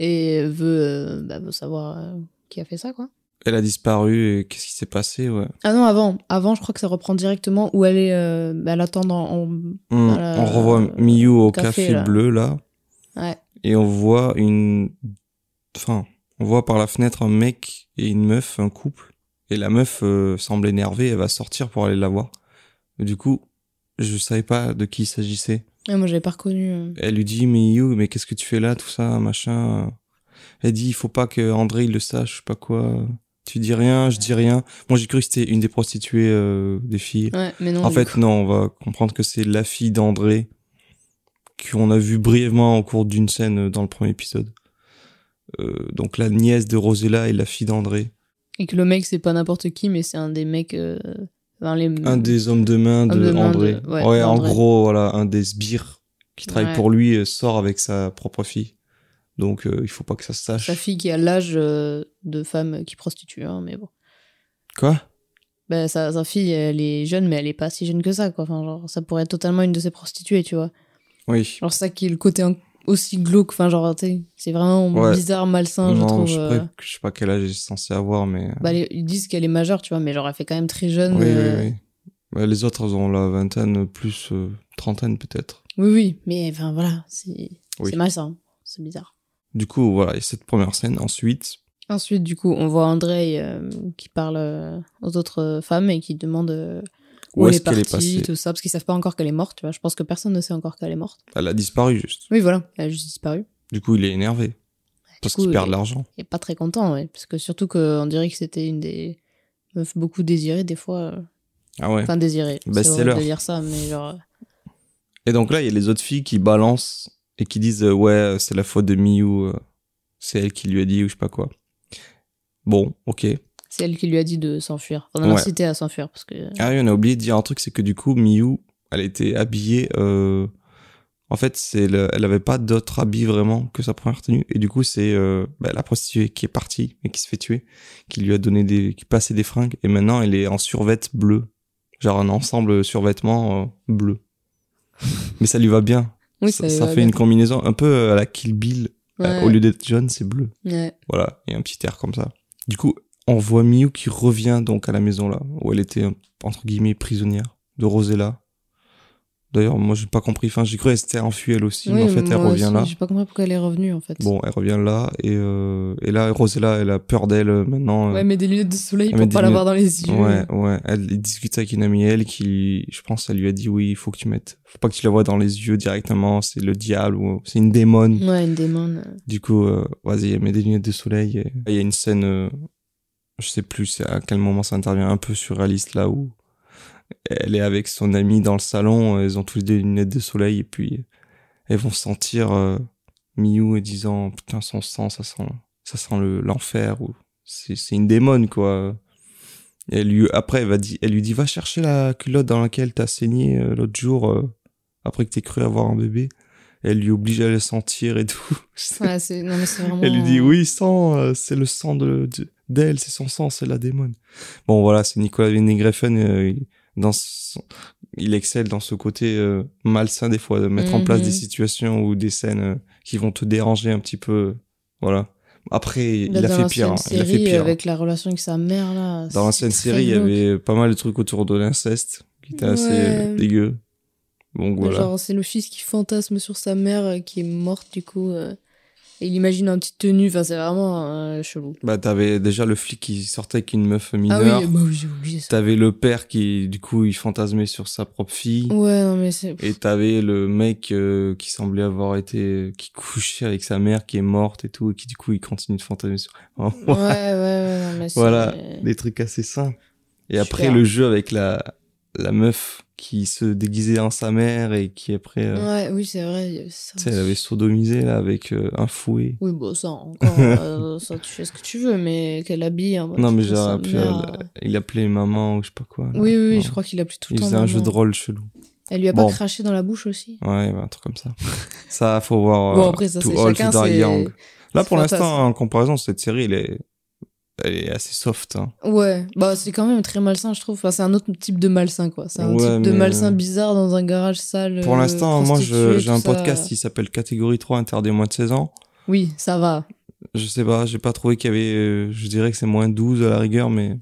Et veut, euh, bah, veut savoir euh, qui a fait ça, quoi. Elle a disparu, et qu'est-ce qui s'est passé, ouais. Ah non, avant. Avant, je crois que ça reprend directement où elle est. euh, bah, elle attend en- Hmm, on revoit Miyu au café, café, là. bleu là Ouais. et on voit une enfin on voit par la fenêtre un mec et une meuf un couple et la meuf euh, semble énervée elle va sortir pour aller la voir Et du coup je savais pas de qui il s'agissait Moi, j'avais pas reconnu. euh. elle lui dit Miyu mais qu'est-ce que tu fais là tout ça machin? Elle dit il faut pas que André il le sache je sais pas quoi tu dis rien je dis rien moi j'ai cru que c'était une des prostituées euh, des filles Ouais, mais non. en fait, coup. non, on va comprendre que c'est la fille d'André qu'on a vu brièvement au cours d'une scène dans le premier épisode. Euh, donc la nièce de Rosella et la fille d'André. Et que le mec, c'est pas n'importe qui, mais c'est un des mecs euh, Les... Un des hommes de main de, Homme de main André. de- ouais, Ouais, en gros, voilà, un des sbires qui travaille Ouais. pour lui sort avec sa propre fille. Donc, euh, il faut pas que ça se sache. Sa fille qui a l'âge euh, de femme qui prostitue, hein, mais bon. Quoi? Bah, sa, sa fille, elle est jeune, mais elle est pas si jeune que ça, quoi. Enfin, genre, ça pourrait être totalement une de ses prostituées, tu vois. Oui. Genre, ça qui est le côté aussi glauque, enfin, genre, tu sais, c'est vraiment Ouais. bizarre, malsain, je trouve. je, euh. je sais pas quel âge elle est censée avoir, mais. Bah, les- ils disent qu'elle est majeure, tu vois, mais genre, elle fait quand même très jeune. oui, euh, oui, oui. Ouais, les autres, elles ont la vingtaine, plus euh, trentaine peut-être. Oui, oui, mais enfin, voilà, c'est Oui. malsain, c'est bizarre. Du coup, voilà, a cette première scène. Ensuite, Ensuite, du coup, on voit André euh, qui parle euh, aux autres euh, femmes et qui demande euh, où, est-ce est qu'elle est passée tout ça, parce qu'ils savent pas encore qu'elle est morte, tu vois. Je pense que personne ne sait encore qu'elle est morte. Elle a disparu juste. Oui, voilà, elle a juste disparu. Du coup, il est énervé. Parce qu'il perd de l'argent. Il est pas très content, ouais, parce que surtout qu'on dirait que c'était une des meufs beaucoup désirées, des fois. euh, Ah ouais. Enfin, désirées. Bah, c'est de dire ça, mais genre. euh, Et donc là, il y a les autres filles qui balancent et qui disent euh, ouais, c'est la faute de Miyu, euh, c'est elle qui lui a dit ou je sais pas quoi. Bon, ok. C'est elle qui lui a dit de s'enfuir. On a Ouais. incité à s'enfuir, parce que. Ah oui, on a oublié de dire un truc, c'est que du coup, Miyu, elle était habillée. Euh... En fait, c'est le... elle avait pas d'autre habit vraiment que sa première tenue. Et du coup, c'est euh, bah, la prostituée qui est partie et qui se fait tuer, qui lui a donné des, qui passait des fringues. Et maintenant, elle est en survêt bleu, genre un ensemble survêtement euh, bleu. Mais ça lui va bien. Oui, ça, ça, fait bien. une combinaison un peu à la Kill Bill. Euh, Ouais. au lieu d'être jaune, c'est bleu. Ouais. Voilà, et un petit air comme ça. Du coup, on voit Miyu qui revient donc à la maison là, où elle était entre guillemets prisonnière de Rosella. D'ailleurs, moi j'ai pas compris. Enfin, j'ai cru qu'elle s'était enfuie elle aussi, mais en fait elle revient aussi, là. J'ai pas compris pourquoi elle est revenue, en fait. Bon, elle revient là et euh, et là Rosella, elle a peur d'elle euh, maintenant. euh, Ouais, mais des lunettes de soleil Elle pour met pas l'avoir dans les yeux. Ouais, ouais. Elle discute avec une amie elle qui, je pense, elle lui a dit oui, il faut que tu mettes, faut pas que tu la vois dans les yeux directement, c'est le diable ou c'est une démone. Ouais, une démon. euh. Du coup, euh, vas-y, elle met des lunettes de soleil. et Il y a une scène, euh, je sais plus à quel moment ça intervient, un peu surréaliste là où elle est avec son amie dans le salon, elles ont tous les deux des lunettes de soleil et puis elles vont sentir euh, Miyu et disant putain son sang ça sent ça sent le l'enfer ou c'est c'est une démone quoi. Et elle lui après elle va elle lui dit va chercher la culotte dans laquelle t'as saigné euh, l'autre jour euh, après que t'aies cru avoir un bébé. Et elle lui oblige à le sentir et tout. [LAUGHS] Ouais. Non, mais vraiment... Elle lui dit oui, sang, euh, c'est le sang de de- d'elle, c'est son sang, c'est la démone. Bon voilà, c'est Nicolas Winding-Refn, euh, il- dans son- il excelle dans ce côté euh, malsain des fois de mettre en place Mhm. des situations ou des scènes euh, qui vont te déranger un petit peu. Voilà. Après, il Là, a dans fait l'ancienne pire. hein, Il a fait pire. Avec la relation avec sa mère, là. Dans l'ancienne série, il y avait pas mal de trucs autour de l'inceste qui étaient assez Ouais. euh, dégueux. Donc voilà. Genre, c'est le fils qui fantasme sur sa mère qui est morte, du coup. euh, et il imagine en petite tenue. Enfin, c'est vraiment euh, chelou. Bah t'avais déjà le flic qui sortait avec une meuf Ah mineure. oui, bah oui, j'ai oublié ça. T'avais le père qui, du coup, il fantasmait sur sa propre fille. Ouais, non, mais c'est. Et t'avais le mec euh, qui semblait avoir été, qui couchait avec sa mère qui est morte et tout, et qui du coup il continue de fantasmer sur. Ouais, ouais, ouais, non, mais c'est. voilà, des trucs assez simples. Et Super. après le jeu avec la la meuf qui se déguisait en sa mère et qui après, euh, Ouais, oui, c'est vrai. il tu sais, elle avait sodomisé là avec euh, un fouet. Oui, bon, ça, [LAUGHS] encore, euh, ça, tu fais ce que tu veux, mais qu'elle habille. mode non mais mère, euh, il appelait maman ou je sais pas quoi. là. Oui, oui, je crois qu'il a plus tout le Il temps. faisait un jeu de rôle chelou. Elle lui a Bon. pas craché dans la bouche aussi Ouais, bah, un truc comme ça. ça, faut voir. Bon, après, ça, c'est chacun, c'est-. Là, pour l'instant, en comparaison, cette série, elle est, elle est assez soft. hein. Ouais, bah c'est quand même très malsain, je trouve. Enfin, c'est un autre type de malsain, quoi. C'est un Ouais, type de malsain bizarre dans un garage sale. Pour euh, l'instant, moi, j'ai un ça. podcast qui s'appelle Catégorie 3 interdit aux moins de 16 ans. Oui, ça va. Je sais pas, j'ai pas trouvé qu'il y avait, euh, je dirais que c'est moins 12 à la rigueur, mais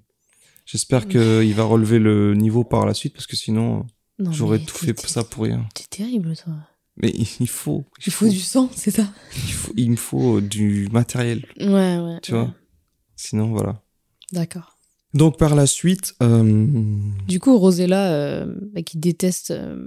j'espère qu'il va relever le niveau par la suite parce que sinon, Non, j'aurais tout fait ça pour rien. T'es terrible, toi. Mais il il faut, Il faut du sang, c'est ça? Il faut, il me faut du matériel, Ouais, ouais. tu ouais. vois. Sinon, voilà. D'accord. Donc, par la suite, euh, Du coup, Rosella, euh, bah, qui déteste euh,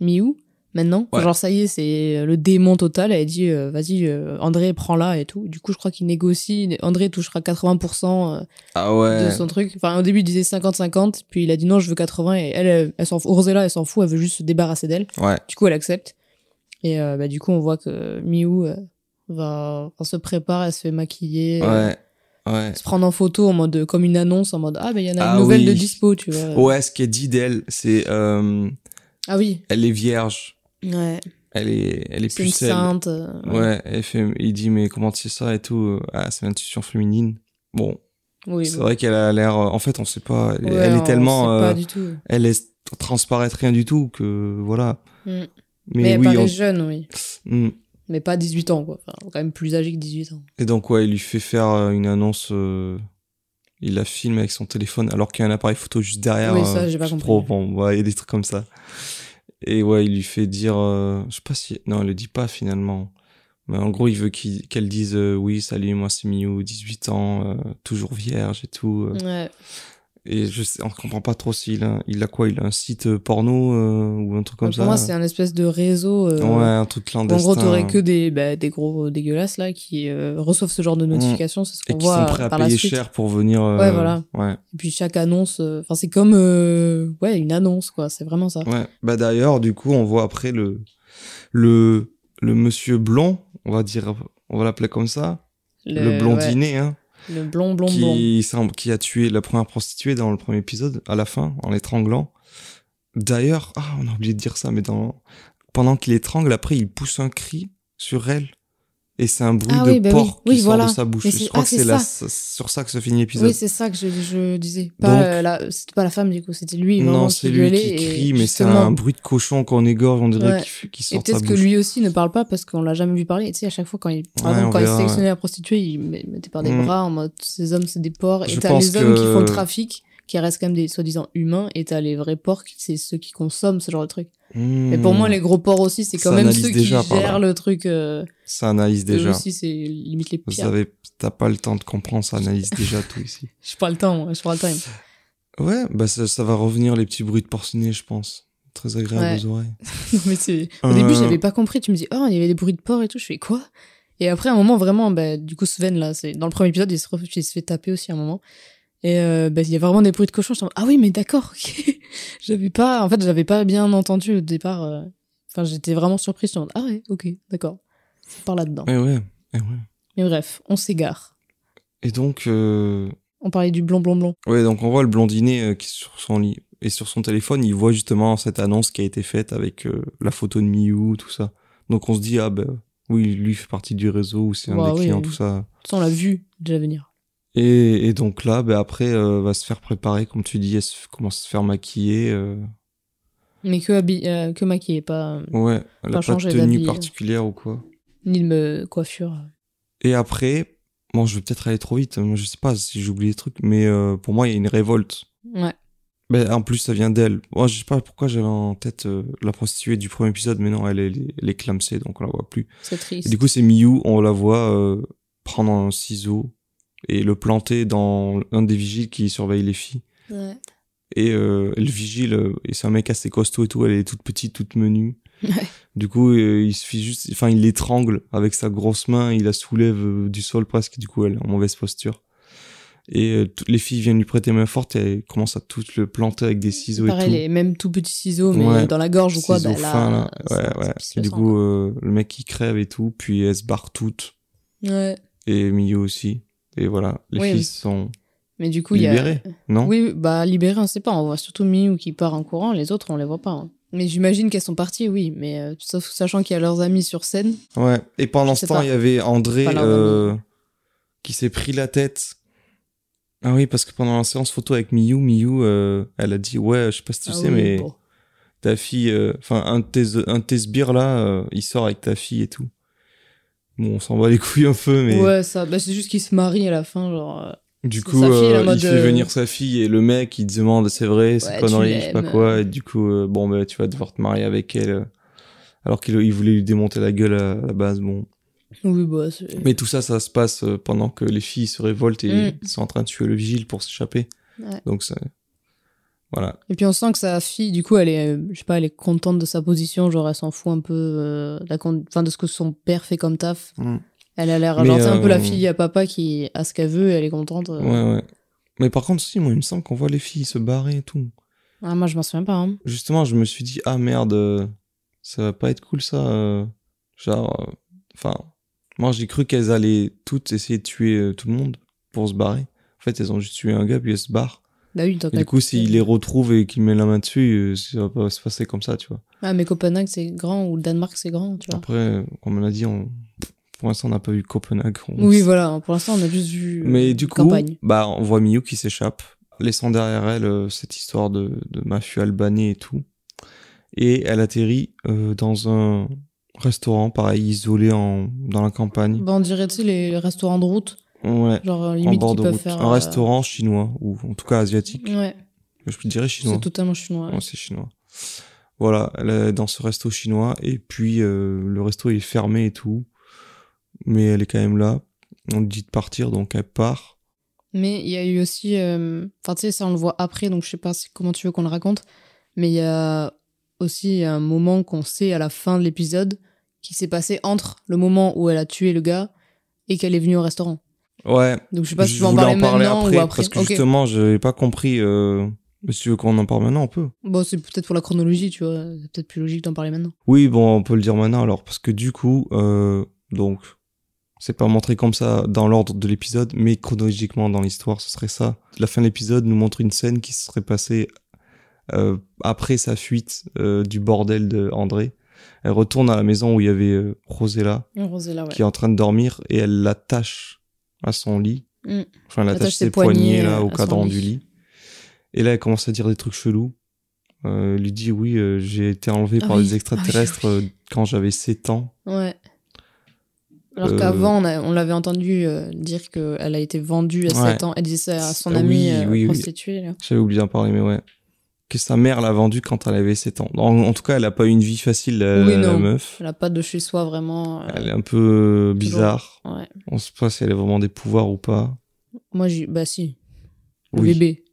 Miou, maintenant, Ouais. genre ça y est, c'est le démon total. Elle dit, euh, vas-y, euh, André, prends-la et tout. Du coup, je crois qu'il négocie. André touchera 80% euh, ah ouais. de son truc. Enfin, au début, il disait 50-50, puis il a dit non, je veux 80, et elle, elle, elle s'en fout. Rosella, elle s'en fout, elle veut juste se débarrasser d'elle. Ouais. Du coup, elle accepte. Et euh, bah, du coup, on voit que Miou euh, va, enfin, se prépare, elle se fait maquiller. euh, Ouais. Ouais. Se prendre en photo en mode euh, comme une annonce, en mode ah ben il y en a Ah une nouvelle oui. de dispo, tu vois. Ouais, ce qu'elle dit d'elle, c'est euh, Ah oui. elle est vierge. Ouais. Elle est, elle est une pucelle. sainte. euh, Ouais, elle fait, il dit mais comment tu sais ça et tout. Ah, c'est l'intuition féminine. Bon, Oui. c'est bon. vrai qu'elle a l'air. En fait, on sait pas. Elle, Ouais, est tellement. sait euh, pas du tout. elle laisse transparaître rien du tout que voilà. Mm. Mais, Mais, elle oui. paraît on- jeune, oui. Mm. Mais pas 18 ans, quoi. Enfin, quand même plus âgé que 18 ans. Et donc ouais, il lui fait faire euh, une annonce. euh, il la filme avec son téléphone alors qu'il y a un appareil photo juste derrière. Oui, ça, euh, j'ai pas compris. trop, bon, ouais, il y a des trucs comme ça. Et ouais, il lui fait dire, euh, je sais pas si, non, elle le dit pas finalement. Mais en gros, il veut qu'elle dise euh, oui, salut, moi c'est Miu, 18 ans, toujours vierge et tout. Ouais. Et je sais, on comprend pas trop s'il a, il a quoi, il a un site euh, porno euh, ou un truc comme pour ça. moi, c'est un espèce de réseau. euh, Ouais, un truc où En clandestin. gros, t'aurais que des, bah, des gros dégueulasses là qui euh, reçoivent ce genre de notifications. C'est ce et qu'on qui sont voit prêts à payer cher pour venir. Ouais, voilà. Ouais. Et puis chaque annonce, enfin c'est comme ouais une annonce quoi. C'est vraiment ça. Ouais. Bah d'ailleurs, du coup, on voit après le le le monsieur blond, on va dire, on va l'appeler comme ça, le, blondinet, hein, le blond blond blond. qui semble qui a tué la première prostituée dans le premier épisode à la fin en l'étranglant. D'ailleurs, ah, on a oublié de dire ça, mais dans pendant qu'il étrangle, après il pousse un cri sur elle. Et c'est un bruit Ah de oui, bah oui. porc Oui, qui voilà. sort de sa bouche. Je crois ah, que c'est sur ça que se finit l'épisode. Oui, c'est ça que je, je disais. Pas euh, c'était pas la femme du coup, c'était lui. non, c'est lui qui et crie, mais c'est un bruit de cochon qu'on égorge, on dirait Ouais. qui, qui Et sort de sa peut-être que bouche. lui aussi ne parle pas parce qu'on l'a jamais vu parler. Et tu sais, à chaque fois quand il, par Ouais, exemple, quand il sélectionnait la prostituée, il met- mettait par des Mm. bras en mode ces hommes c'est des porcs. Je Et t'as les hommes qui font le trafic, qui restent quand même des soi-disant humains. Et t'as les vrais porcs, c'est ceux qui consomment ce genre de truc. Mais pour moi, les gros porcs aussi, c'est quand Ça même ceux qui gèrent le truc. Euh, Ça analyse déjà. aussi, c'est limite les Vous pires. savez, t'as pas le temps de comprendre, ça analyse [LAUGHS] déjà tout ici. Je prends le temps, moi, je prends le temps. Ouais, bah ça, ça va revenir les petits bruits de porcinet, je pense. Très agréable Ouais. aux oreilles. [LAUGHS] Non, mais c'est... Au Euh. début, j'avais pas compris. Tu me dis, oh, il y avait des bruits de porc et tout. Je fais quoi? Et après, à un moment, vraiment, bah, du coup, Sven, là, c'est dans le premier épisode, il se, il se fait taper aussi à un moment. Et euh, bah, il y a vraiment des bruits de cochon. Je ah oui, mais d'accord, ok. [LAUGHS] j'avais pas, en fait, j'avais pas bien entendu au départ. euh, Enfin, j'étais vraiment surprise. Je mode, ah ouais, ok, d'accord. C'est par là-dedans. Ouais, ouais. eh ouais. Mais bref, on s'égare. Et donc, euh... On parlait du blond, blond, blond. ouais, donc on voit le blondinet qui est sur son lit. Et sur son téléphone, il voit justement cette annonce qui a été faite avec euh, la photo de Miu, tout ça. Donc on se dit, ah ben, oui, lui fait partie du réseau, ou c'est un Bah des oui, clients, oui. tout ça. Ça, on l'a vu déjà venir. Et, et donc là, ben après, euh, va se faire préparer, comme tu dis, elle se- commence à se faire maquiller. euh, Mais que, euh, que maquillé, pas Ouais, elle Pas a pas de tenue d'habit. particulière ou quoi. ni de me- coiffure. Et après, bon, je vais peut-être aller trop vite, je sais pas si j'oublie des trucs, mais euh, pour moi il y a une révolte. Ouais. Ben, en plus, ça vient d'elle. Moi, je sais pas pourquoi j'avais en tête euh, la prostituée du premier épisode, mais non, elle est, elle est clamsée, donc on la voit plus. C'est triste. Et du coup, c'est Miyu, on la voit euh, prendre un ciseau et le planter dans un des vigiles qui surveille les filles. Ouais. Et euh, le vigile, euh, et c'est un mec assez costaud et tout, elle est toute petite, toute menue. Ouais. Du coup, euh, il suffit juste, enfin, il l'étrangle avec sa grosse main, il la soulève euh, du sol presque, du coup, elle est en mauvaise posture. Et euh, toutes les filles viennent lui prêter main forte et elle commence à tout le planter avec des ciseaux Pareil, et tout. les mêmes tout petits ciseaux, mais Ouais. dans la gorge ou quoi, Ciseaux bah là, fins, là. ça- Ouais, ça ouais. pisse Et du coup, le mec il crève et tout, puis elle se barre toute. Ouais. Et Miyu aussi. Et voilà, les Oui, filles sont Mais du coup, il y a. libérées, non? Oui, bah libéré, on sait pas. On voit surtout Miu qui part en courant, les autres, on les voit pas. hein. Mais j'imagine qu'elles sont parties, oui. Mais euh, sauf sachant qu'il y a leurs amis sur scène. Ouais. Et pendant ce temps, il y avait André euh, qui s'est pris la tête. Ah oui, parce que pendant la séance photo avec Miyu, Miyu, euh, elle a dit ouais, je sais pas si tu Ah sais, oui, mais bon. ta fille, enfin un de tes un de tes sbires là, il sort avec ta fille et tout. Bon, on s'en bat les couilles un peu, mais Ouais, ça. Bah, c'est juste qu'ils se marient à la fin, genre. euh, du coup, fille, euh, il fait euh, venir sa fille et le mec il demande c'est vrai, c'est Ouais, connerie, je sais pas quoi, et du coup, euh, bon bah tu vas devoir te marier avec elle. euh, alors qu'il il voulait lui démonter la gueule à la base, bon. Oui, bah. Mais tout ça, ça se passe pendant que les filles se révoltent et Mm. sont en train de tuer le vigile pour s'échapper. Ouais. Donc, ça... voilà. Et puis on sent que sa fille, du coup, elle est, euh, je sais pas, elle est contente de sa position, genre elle s'en fout un peu euh, de la con- enfin, de ce que son père fait comme taf. Mm. Elle a l'air, genre, c'est un peu la euh, fille à papa qui a ce qu'elle veut et elle est contente. euh. Ouais, ouais. Mais par contre, si, moi, il me semble qu'on voit les filles se barrer et tout. Ah, moi, je m'en souviens pas. Hein. Justement, je me suis dit, ah merde, euh, ça va pas être cool ça. euh, Genre, euh, enfin, moi j'ai cru qu'elles allaient toutes essayer de tuer euh, tout le monde. pour se barrer. En fait, elles ont juste tué un gars, puis elles se barrent. Bah oui, Et du coup, s'il les retrouve et qu'il met la main dessus, euh, ça va pas se passer comme ça, tu vois. Ah, mais Copenhague, c'est grand, ou le Danemark, c'est grand, tu vois. Après, euh, comme on l'a dit, on... pour l'instant, on n'a pas vu Copenhague. On Oui, voilà, pour l'instant, on a juste vu. euh, Mais du coup, Campagne. bah, on voit Miyu qui s'échappe, laissant derrière elle euh, cette histoire de, de mafieux albanais et tout. Et elle atterrit euh, dans un restaurant, pareil, isolé en, dans la campagne. Bah, on dirait, tu sais, les restaurants de route, Ouais, genre euh, en limite bord de route. faire. Un euh, restaurant chinois, ou en tout cas asiatique. Ouais, Je dirais chinois. c'est totalement chinois. Ouais, c'est chinois. Voilà, elle est dans ce resto chinois, et puis euh, le resto est fermé et tout. Mais elle est quand même là. On lui dit de partir, donc elle part. Mais il y a eu aussi. euh, Enfin, tu sais, ça, on le voit après, donc je sais pas comment tu veux qu'on le raconte. Mais il y a aussi un moment qu'on sait à la fin de l'épisode qui s'est passé entre le moment où elle a tué le gars et qu'elle est venue au restaurant. Ouais, Donc je sais pas si je tu veux en parler, maintenant ou après. parce que justement, j'avais pas compris. Euh... Si tu veux qu'on en parle maintenant, on peut. Bon, c'est peut-être pour la chronologie, tu vois. C'est peut-être plus logique d'en parler maintenant. Oui, bon, on peut le dire maintenant alors, parce que du coup, euh, donc, c'est pas montré comme ça dans l'ordre de l'épisode, mais chronologiquement dans l'histoire, ce serait ça. La fin de l'épisode nous montre une scène qui se serait passée euh, après sa fuite euh, du bordel de André. Elle retourne à la maison où il y avait euh, Rosella Rosella, ouais. qui est en train de dormir et elle l'attache à son lit. Mm. Enfin, elle Attache ses poignets, poignets, là au cadran lit. du lit. Et là, elle commence à dire des trucs chelous. Euh, elle lui dit oui, euh, j'ai été enlevé Ah par oui, des ah oui, extraterrestres oui. euh, quand j'avais 7 ans. Ouais. Alors Euh, qu'avant, on, l'avait entendu dire qu'elle a été vendue à Ouais. 7 ans. Elle disait ça à son Ah amie prostituée. J'avais oublié d'en parler, mais ouais. Que sa mère l'a vendue quand elle avait 7 ans. En, en tout cas, elle a pas eu une vie facile, la, Oui, la non. meuf. Elle a pas de chez soi vraiment. euh, Elle est un peu euh, bizarre. Ouais. On sait pas si elle a vraiment des pouvoirs ou pas. Moi, j'ai. Bah, si. Le Oui. bébé.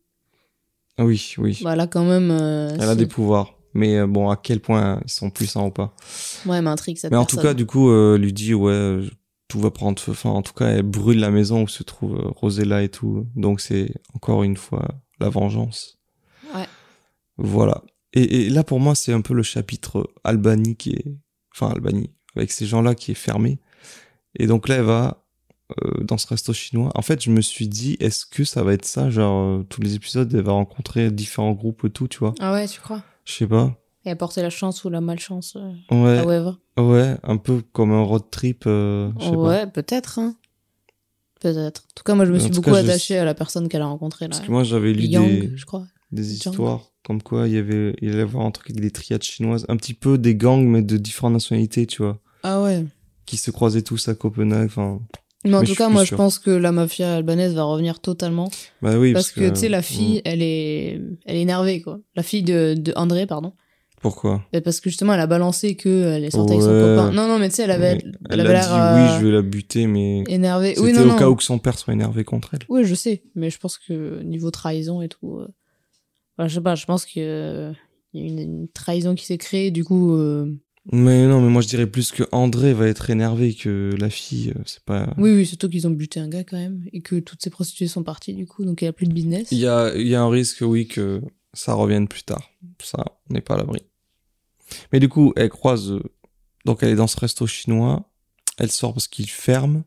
Ah oui, oui. Bah, là, quand même. euh, elle a des pouvoirs. Mais bon, à quel point ils sont puissants ou pas. Ouais, elle m'intrigue cette Mais en tout cas, du coup, euh, lui dit ouais, tout va prendre feu. Enfin, en tout cas, elle brûle la maison où se trouve Rosella et tout. Donc c'est encore une fois la vengeance. Voilà. Et, et là, pour moi, c'est un peu le chapitre Albanie qui est, enfin Albanie, avec ces gens-là qui est fermé. Et donc là, elle va euh, dans ce resto chinois. En fait, je me suis dit, est-ce que ça va être ça, genre euh, tous les épisodes, elle va rencontrer différents groupes et tout, tu vois Ah ouais, tu crois? Je sais pas. Et apporter la chance ou la malchance euh, Ouais. à. Ouais, un peu comme un road trip. euh. Ouais, peut-être. Hein. Peut-être. En tout cas, moi, je me En suis beaucoup cas, je- attachée à la personne qu'elle a rencontrée là. Parce que moi, j'avais lu Yang, des, je crois. des Yang. histoires comme quoi il y avait, il allait y avoir un truc avec des triades chinoises, un petit peu des gangs, mais de différentes nationalités, tu vois, Ah ouais. qui se croisaient tous à Copenhague. Enfin, Mais en Mais tout cas, moi, je pense que la mafia albanaise va revenir totalement. bah oui, parce, que, tu sais, la mm, fille, elle est, elle est énervée, quoi. La fille de, de André, pardon. Pourquoi? Et Parce que justement, elle a balancé que elle est sortie avec son Ouais. copain. Non, non, mais tu sais, elle avait, Mais elle Elle avait a dit oui, euh, je vais la buter, mais énervée. c'était Oui, non, au non. cas où que son père soit énervé contre elle. Oui, je sais, mais je pense que niveau trahison et tout, euh, enfin, je sais pas, je pense qu'il y a une, une trahison qui s'est créée, du coup, euh, Mais non, mais moi je dirais plus que André va être énervé que la fille. euh, C'est pas. oui, oui, surtout qu'ils ont buté un gars quand même, et que toutes ces prostituées sont parties, du coup, donc il n'y a plus de business. Il y a, il y a un risque, oui, que ça revienne plus tard. Ça, on n'est pas à l'abri. Mais du coup, elle croise. euh, Donc, elle est dans ce resto chinois. Elle sort parce qu'il ferme.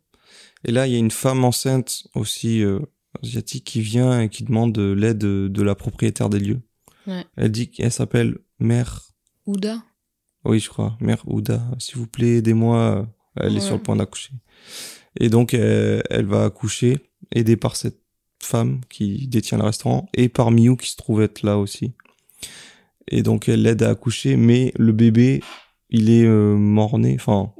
Et là, il y a une femme enceinte aussi euh, asiatique qui vient et qui demande de l'aide de, la propriétaire des lieux. Ouais. Elle dit qu'elle s'appelle Mère. Ouda Oui, je crois. Mère Ouda. S'il vous plaît, aidez-moi. Elle est sur le point d'accoucher. Et donc, elle, elle va accoucher, aidée par cette femme qui détient le restaurant et par Miyu qui se trouve être là aussi. Et donc, elle l'aide à accoucher, mais le bébé, il est euh, mort-né. Enfin,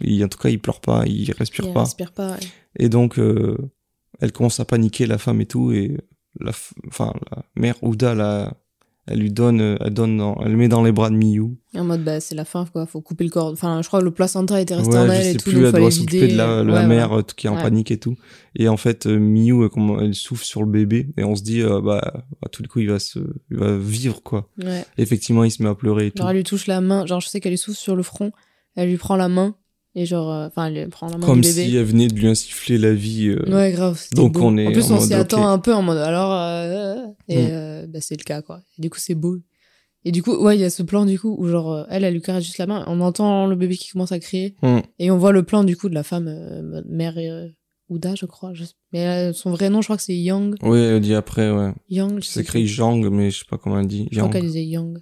il- en tout cas, il pleure pas, il respire Il pas. respire pas. ouais. Et donc, euh, elle commence à paniquer, la femme et tout, et la, enfin, la mère Ouda, là, elle lui donne, euh, elle donne, dans- elle le met dans les bras de Miyu. En mode, bah, c'est la fin, quoi, faut couper le corps. Enfin, je crois que le placenta était resté Ouais, en je elle sais et tout, plus, donc elle doit s'occuper de la, la Ouais, mère euh, qui est en panique et tout. Et en fait, euh, Miyu, euh, elle souffle sur le bébé et on se dit, euh, bah, à tout le coup, il va se, il va vivre quoi. Effectivement, il se met à pleurer et tout. Genre, elle lui touche la main, genre, je sais qu'elle lui souffle sur le front, elle lui prend la main, et genre, euh, enfin, elle lui prend la main Comme du bébé. si elle venait de lui insuffler la vie. euh, Ouais, grave. donc beau. on est En plus, en on s'y attend un peu en mode alors. euh, et Mm. euh, bah, c'est le cas, quoi. Et du coup, c'est beau. Et du coup, ouais, il y a ce plan, du coup, où genre, euh, elle, elle lui caresse juste la main. On entend le bébé qui commence à crier. Mm. Et on voit le plan, du coup, de la femme, euh, mère euh, Ouda, je crois. je Mais euh, son vrai nom, je crois que c'est Yang. Oui, elle dit après, ouais. Yang, C'est écrit. Jang, mais je sais pas comment elle dit. Je crois Yang. qu'elle disait Yang.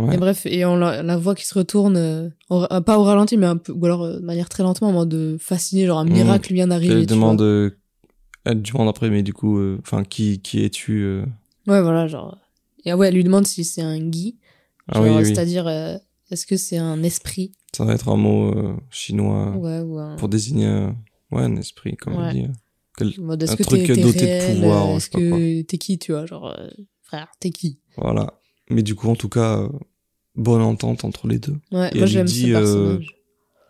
Ouais. Et bref, et on la, la voit qui se retourne, euh, euh, pas au ralenti, mais un peu, ou alors euh, de manière très lentement, en mode fasciné, genre un Mhm. miracle vient d'arriver. Elle tu demande, elle demande après, mais du coup, enfin, qui, qui es-tu Ouais, voilà, genre. Et ah ouais, elle lui demande si c'est un Guy. Ah oui, Genre, oui. C'est-à-dire, est-ce que c'est un esprit? Ça va être un mot chinois Ouais, ou un. pour désigner, ouais, un esprit, comme Ouais. elle dit. Quel- mode, un que truc doté de réel pouvoir, Est-ce que t'es qui, tu vois Genre, frère, t'es qui? Voilà. Mais du coup, en tout cas, bonne entente entre les deux. Ouais, Et moi elle lui j'aime ce dit, euh.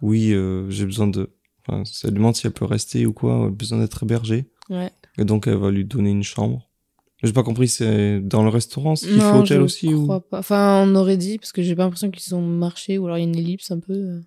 Oui, euh, j'ai besoin de. Enfin, ça lui demande si elle peut rester ou quoi, elle a besoin d'être hébergée. Ouais. Et donc, elle va lui donner une chambre. J'ai pas compris, c'est dans le restaurant, ce qu'il fait Non, hôtel je aussi ou? crois pas. Enfin, on aurait dit, parce que j'ai pas l'impression qu'ils ont marché, ou alors il y a une ellipse un peu.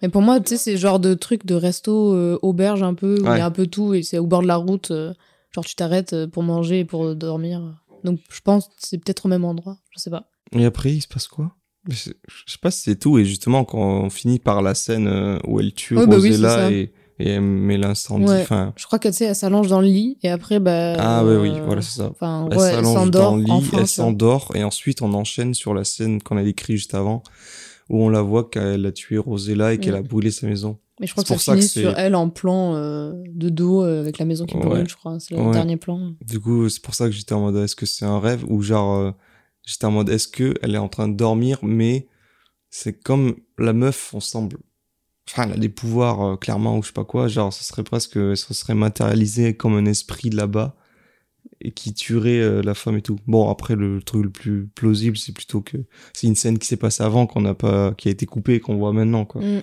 Mais pour moi, tu sais, c'est genre de truc de resto, euh, auberge un peu, où il Ouais. y a un peu tout, et c'est au bord de la route, euh, genre tu t'arrêtes pour manger et pour dormir. Donc je pense que c'est peut-être au même endroit, je sais pas. Et après, il se passe quoi? Je sais pas si c'est tout. Et justement, quand on finit par la scène euh, où elle tue bah oui, Rosella et, et elle met l'incendie. Ouais. Enfin, Je crois qu'elle, tu sais, elle s'allonge dans le lit, et après, bah. ah ouais, oui, euh, voilà, c'est ça. Enfin, Elle s'allonge s'endort dans le lit, enfin, elle s'endort, et ensuite on enchaîne sur la scène qu'on a décrite juste avant, où on la voit qu'elle a tué Rosella et qu'elle a brûlé sa maison. Mais je crois que ça pour ça que finit sur elle en plan euh, de dos euh, avec la maison qui Ouais. brûle, je crois. C'est le Ouais. dernier plan. Du coup, c'est pour ça que j'étais en mode, est-ce que c'est un rêve ou genre, j'étais en mode, est-ce que elle est en train de dormir, mais c'est comme la meuf, on semble, enfin, elle a des pouvoirs euh, clairement ou je sais pas quoi, genre, ce serait presque, ça serait matérialisé comme un esprit de là-bas et qui tuerait euh, la femme et tout. Bon, après, le truc le plus plausible, c'est plutôt que c'est une scène qui s'est passée avant, qu'on n'a pas, qui a été coupée et qu'on voit maintenant, quoi. Mm.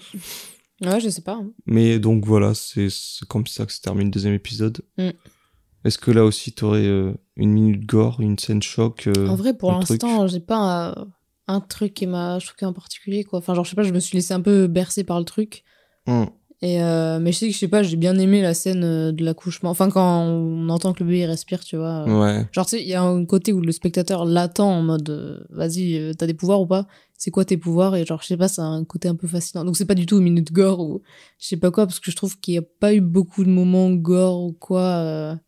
Ouais, je sais pas. hein. Mais donc voilà, c'est c'est comme ça que se termine le deuxième épisode. Mm. Est-ce que là aussi t'aurais euh, une minute gore, une scène choc euh, En vrai, pour l'instant, j'ai pas un truc qui m'a choqué en particulier, quoi. Enfin, genre, je sais pas, je me suis laissé un peu bercer par le truc. Hmm. Et euh, mais je sais que, je sais pas, j'ai bien aimé la scène de l'accouchement. Enfin, quand on entend que le bébé respire, tu vois. Ouais, Genre, tu sais, il y a un côté où le spectateur l'attend en mode vas-y, t'as des pouvoirs ou pas? C'est quoi tes pouvoirs? Et genre, je sais pas, c'est un côté un peu fascinant. Donc, c'est pas du tout une minute gore ou je sais pas quoi, parce que je trouve qu'il y a pas eu beaucoup de moments gore ou quoi,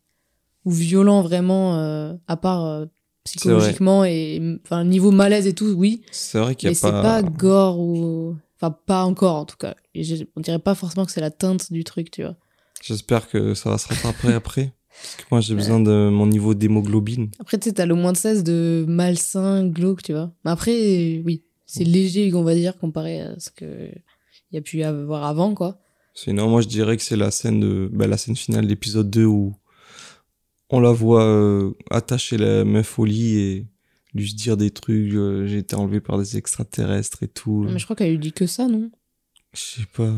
ou violents vraiment, euh, à part euh, psychologiquement et enfin, niveau malaise et tout, oui. c'est vrai qu'il Mais y c'est a pas... pas. gore ou. Enfin, pas encore en tout cas. Et j'ai- on dirait pas forcément que c'est la teinte du truc, tu vois. J'espère que ça va se rattraper [LAUGHS] après. Parce que moi j'ai besoin de mon niveau d'hémoglobine. Après, tu sais, t'as le moins de 16 de malsain, glauque, tu vois. Mais après, oui, c'est léger, on va dire, comparé à ce que il y a pu y avoir avant, quoi. Sinon, moi je dirais que c'est la scène de, bah, la scène finale de l'épisode 2 où on la voit euh, attacher la meuf au lit et lui se dire des trucs. euh, j'ai été enlevé par des extraterrestres et tout. Mais je crois qu'elle lui dit que ça, non? Je sais pas.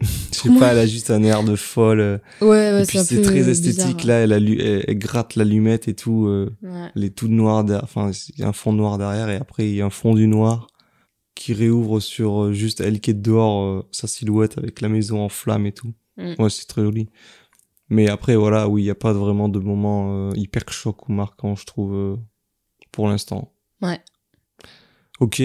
[LAUGHS] Je sais pas, elle a juste un air de folle. euh, Ouais, ouais, et puis un c'est très esthétique bizarre. là, elle, allu- elle, elle gratte l'allumette et tout, euh, Ouais. elle est toute noire derrière, enfin il y a un fond noir derrière et après il y a un fond du noir qui réouvre sur euh, juste elle qui est dehors, euh, sa silhouette avec la maison en flammes et tout. Mm. Ouais, c'est très joli. Mais après voilà, oui, il y a pas vraiment de moment euh, hyper choc ou marquant, je trouve, euh, pour l'instant. Ouais. Ok.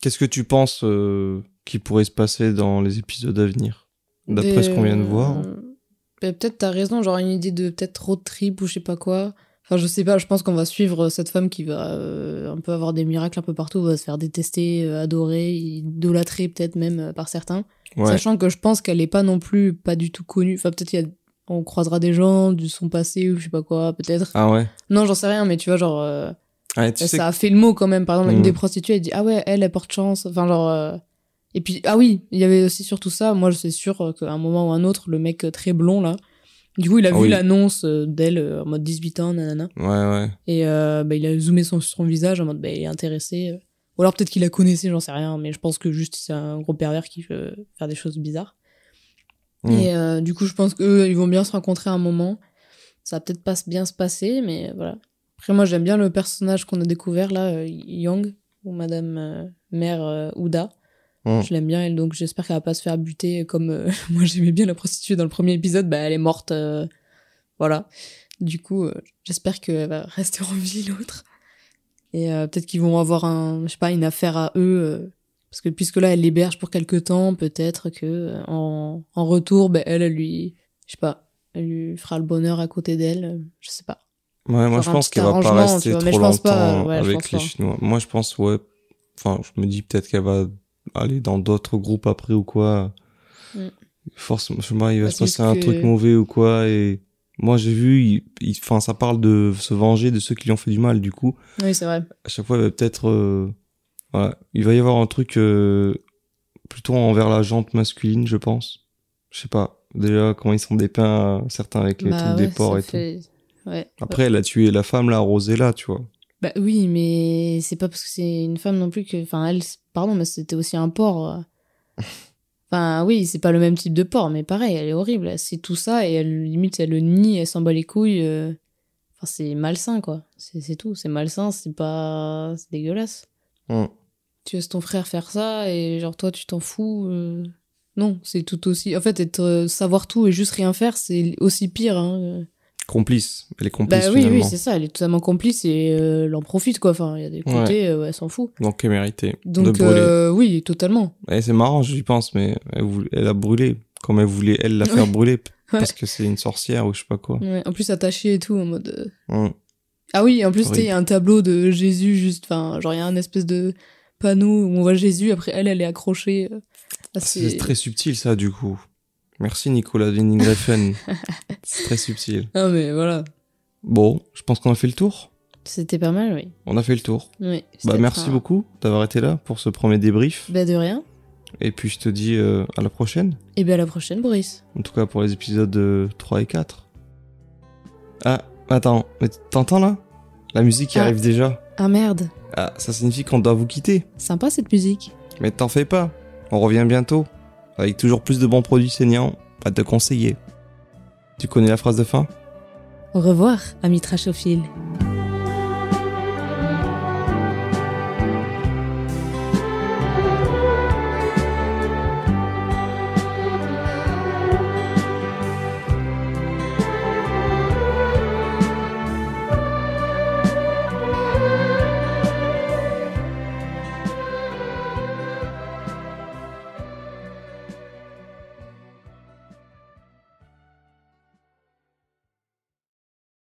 Qu'est-ce que tu penses euh, qui pourrait se passer dans les épisodes à venir? D'après ce qu'on vient de voir. bah, peut-être t'as raison, genre une idée de peut-être road trip ou je sais pas quoi. Enfin, je sais pas, je pense qu'on va suivre cette femme qui va un peu avoir des miracles un peu partout, va se faire détester, adorer, idolâtrer peut-être même par certains. Ouais. Sachant que je pense qu'elle est pas non plus pas du tout connue. Enfin, peut-être il y a- on croisera des gens du son passé ou je sais pas quoi, peut-être. Ah ouais. Non, j'en sais rien, mais tu vois, genre, euh, Ah, tu sais ça a fait le mot quand même. Par exemple, une Mm. des prostituées, elle dit Ah ouais, elle, elle porte chance. Enfin, genre. euh, Et puis, ah oui, il y avait aussi surtout ça. Moi, je suis sûr euh, qu'à un moment ou un autre, le mec très blond, là, du coup, il a Ah vu oui. l'annonce d'elle en mode 18 ans, nanana. Ouais, ouais. Et euh, bah, il a zoomé son, sur son visage en mode bah, il est intéressé. Ou alors peut-être qu'il la connaissait, j'en sais rien, mais je pense que juste c'est un gros pervers qui veut faire des choses bizarres. Mm. Et euh, du coup, je pense qu'eux, ils vont bien se rencontrer à un moment. Ça va peut-être pas bien se passer, mais voilà. Après, moi, j'aime bien le personnage qu'on a découvert là, euh, Young, ou Madame euh, Mère euh, Ouda. Mm. Je l'aime bien, et donc j'espère qu'elle va pas se faire buter comme [LAUGHS] moi j'aimais bien la prostituée dans le premier épisode, bah elle est morte. voilà. Du coup, j'espère qu'elle va rester en vie l'autre. Et peut-être qu'ils vont avoir un, je sais pas, une affaire à eux. Parce que puisque là, elle l'héberge pour quelque temps, peut-être que euh, en, en retour, ben, elle, elle lui, je sais pas, elle lui fera le bonheur à côté d'elle. euh, Je sais pas. Ouais, moi je pense qu'elle va pas rester vois, trop pas, longtemps ouais, avec les pas. Chinois. Moi je pense, ouais. Enfin, je me dis peut-être qu'elle va aller dans d'autres groupes après ou quoi. Mm. Forcément, il va Bah, se passer un que- truc mauvais ou quoi. Et moi j'ai vu, enfin, ça parle de se venger de ceux qui lui ont fait du mal. Du coup, Oui, c'est vrai. à chaque fois, il va peut-être, euh, voilà, il va y avoir un truc euh, plutôt envers la jante masculine, je pense. Je sais pas. Déjà, comment ils sont dépeints, certains avec les Bah trucs ouais, des porcs et tout. Ouais. Après, elle a tué la femme, là, Rosella, tu vois. Bah oui, mais c'est pas parce que c'est une femme non plus que. Enfin, elle, pardon, mais c'était aussi un porc. euh. [LAUGHS] Enfin, oui, c'est pas le même type de porc, mais pareil, elle est horrible. C'est tout ça et elle, limite, elle le nie, elle s'en bat les couilles. euh. Enfin, c'est malsain, quoi. C'est tout. C'est malsain, c'est pas. C'est dégueulasse. Tu laisses ton frère faire ça et genre, toi, tu t'en fous. euh. Non, c'est tout aussi. En fait, être, euh, savoir tout et juste rien faire, c'est aussi pire. Hein. Complice. Elle est complice, Bah oui, oui, c'est ça. Elle est totalement complice et euh, elle en profite, quoi. Enfin, il y a des côtés, euh, ouais, elle s'en fout. Donc, elle méritait de Donc, brûler. euh, oui, totalement. Et c'est marrant, j'y pense, mais elle, voulait- elle a brûlé. Comme elle voulait, elle, la faire [LAUGHS] brûler. Parce que c'est une sorcière ou je sais pas quoi. Ouais, En plus, attaché et tout, en mode. euh, Mm. Ah oui, en plus, il y a un tableau de Jésus, juste. Enfin, genre, il y a un espèce de panneau où on voit Jésus, après elle, elle est accrochée. euh, ses- C'est très subtil, ça, du coup. Merci, Nicolas Winding-Refn. [LAUGHS] c'est très subtil. Ah, mais voilà. Bon, je pense qu'on a fait le tour. C'était pas mal, oui. On a fait le tour. oui Bah, merci beaucoup d'avoir été là pour ce premier débrief. Bah, de rien. Et puis, je te dis euh, à la prochaine. Et bien, à la prochaine, Boris. En tout cas, pour les épisodes euh, 3 et 4. Ah, attends, mais t'entends là? La musique qui Ah. arrive déjà. Ah merde. Ah, ça signifie qu'on doit vous quitter. Sympa cette musique. Mais t'en fais pas. On revient bientôt. Avec toujours plus de bons produits saignants à te conseiller. Tu connais la phrase de fin? Au revoir, ami trashophiles.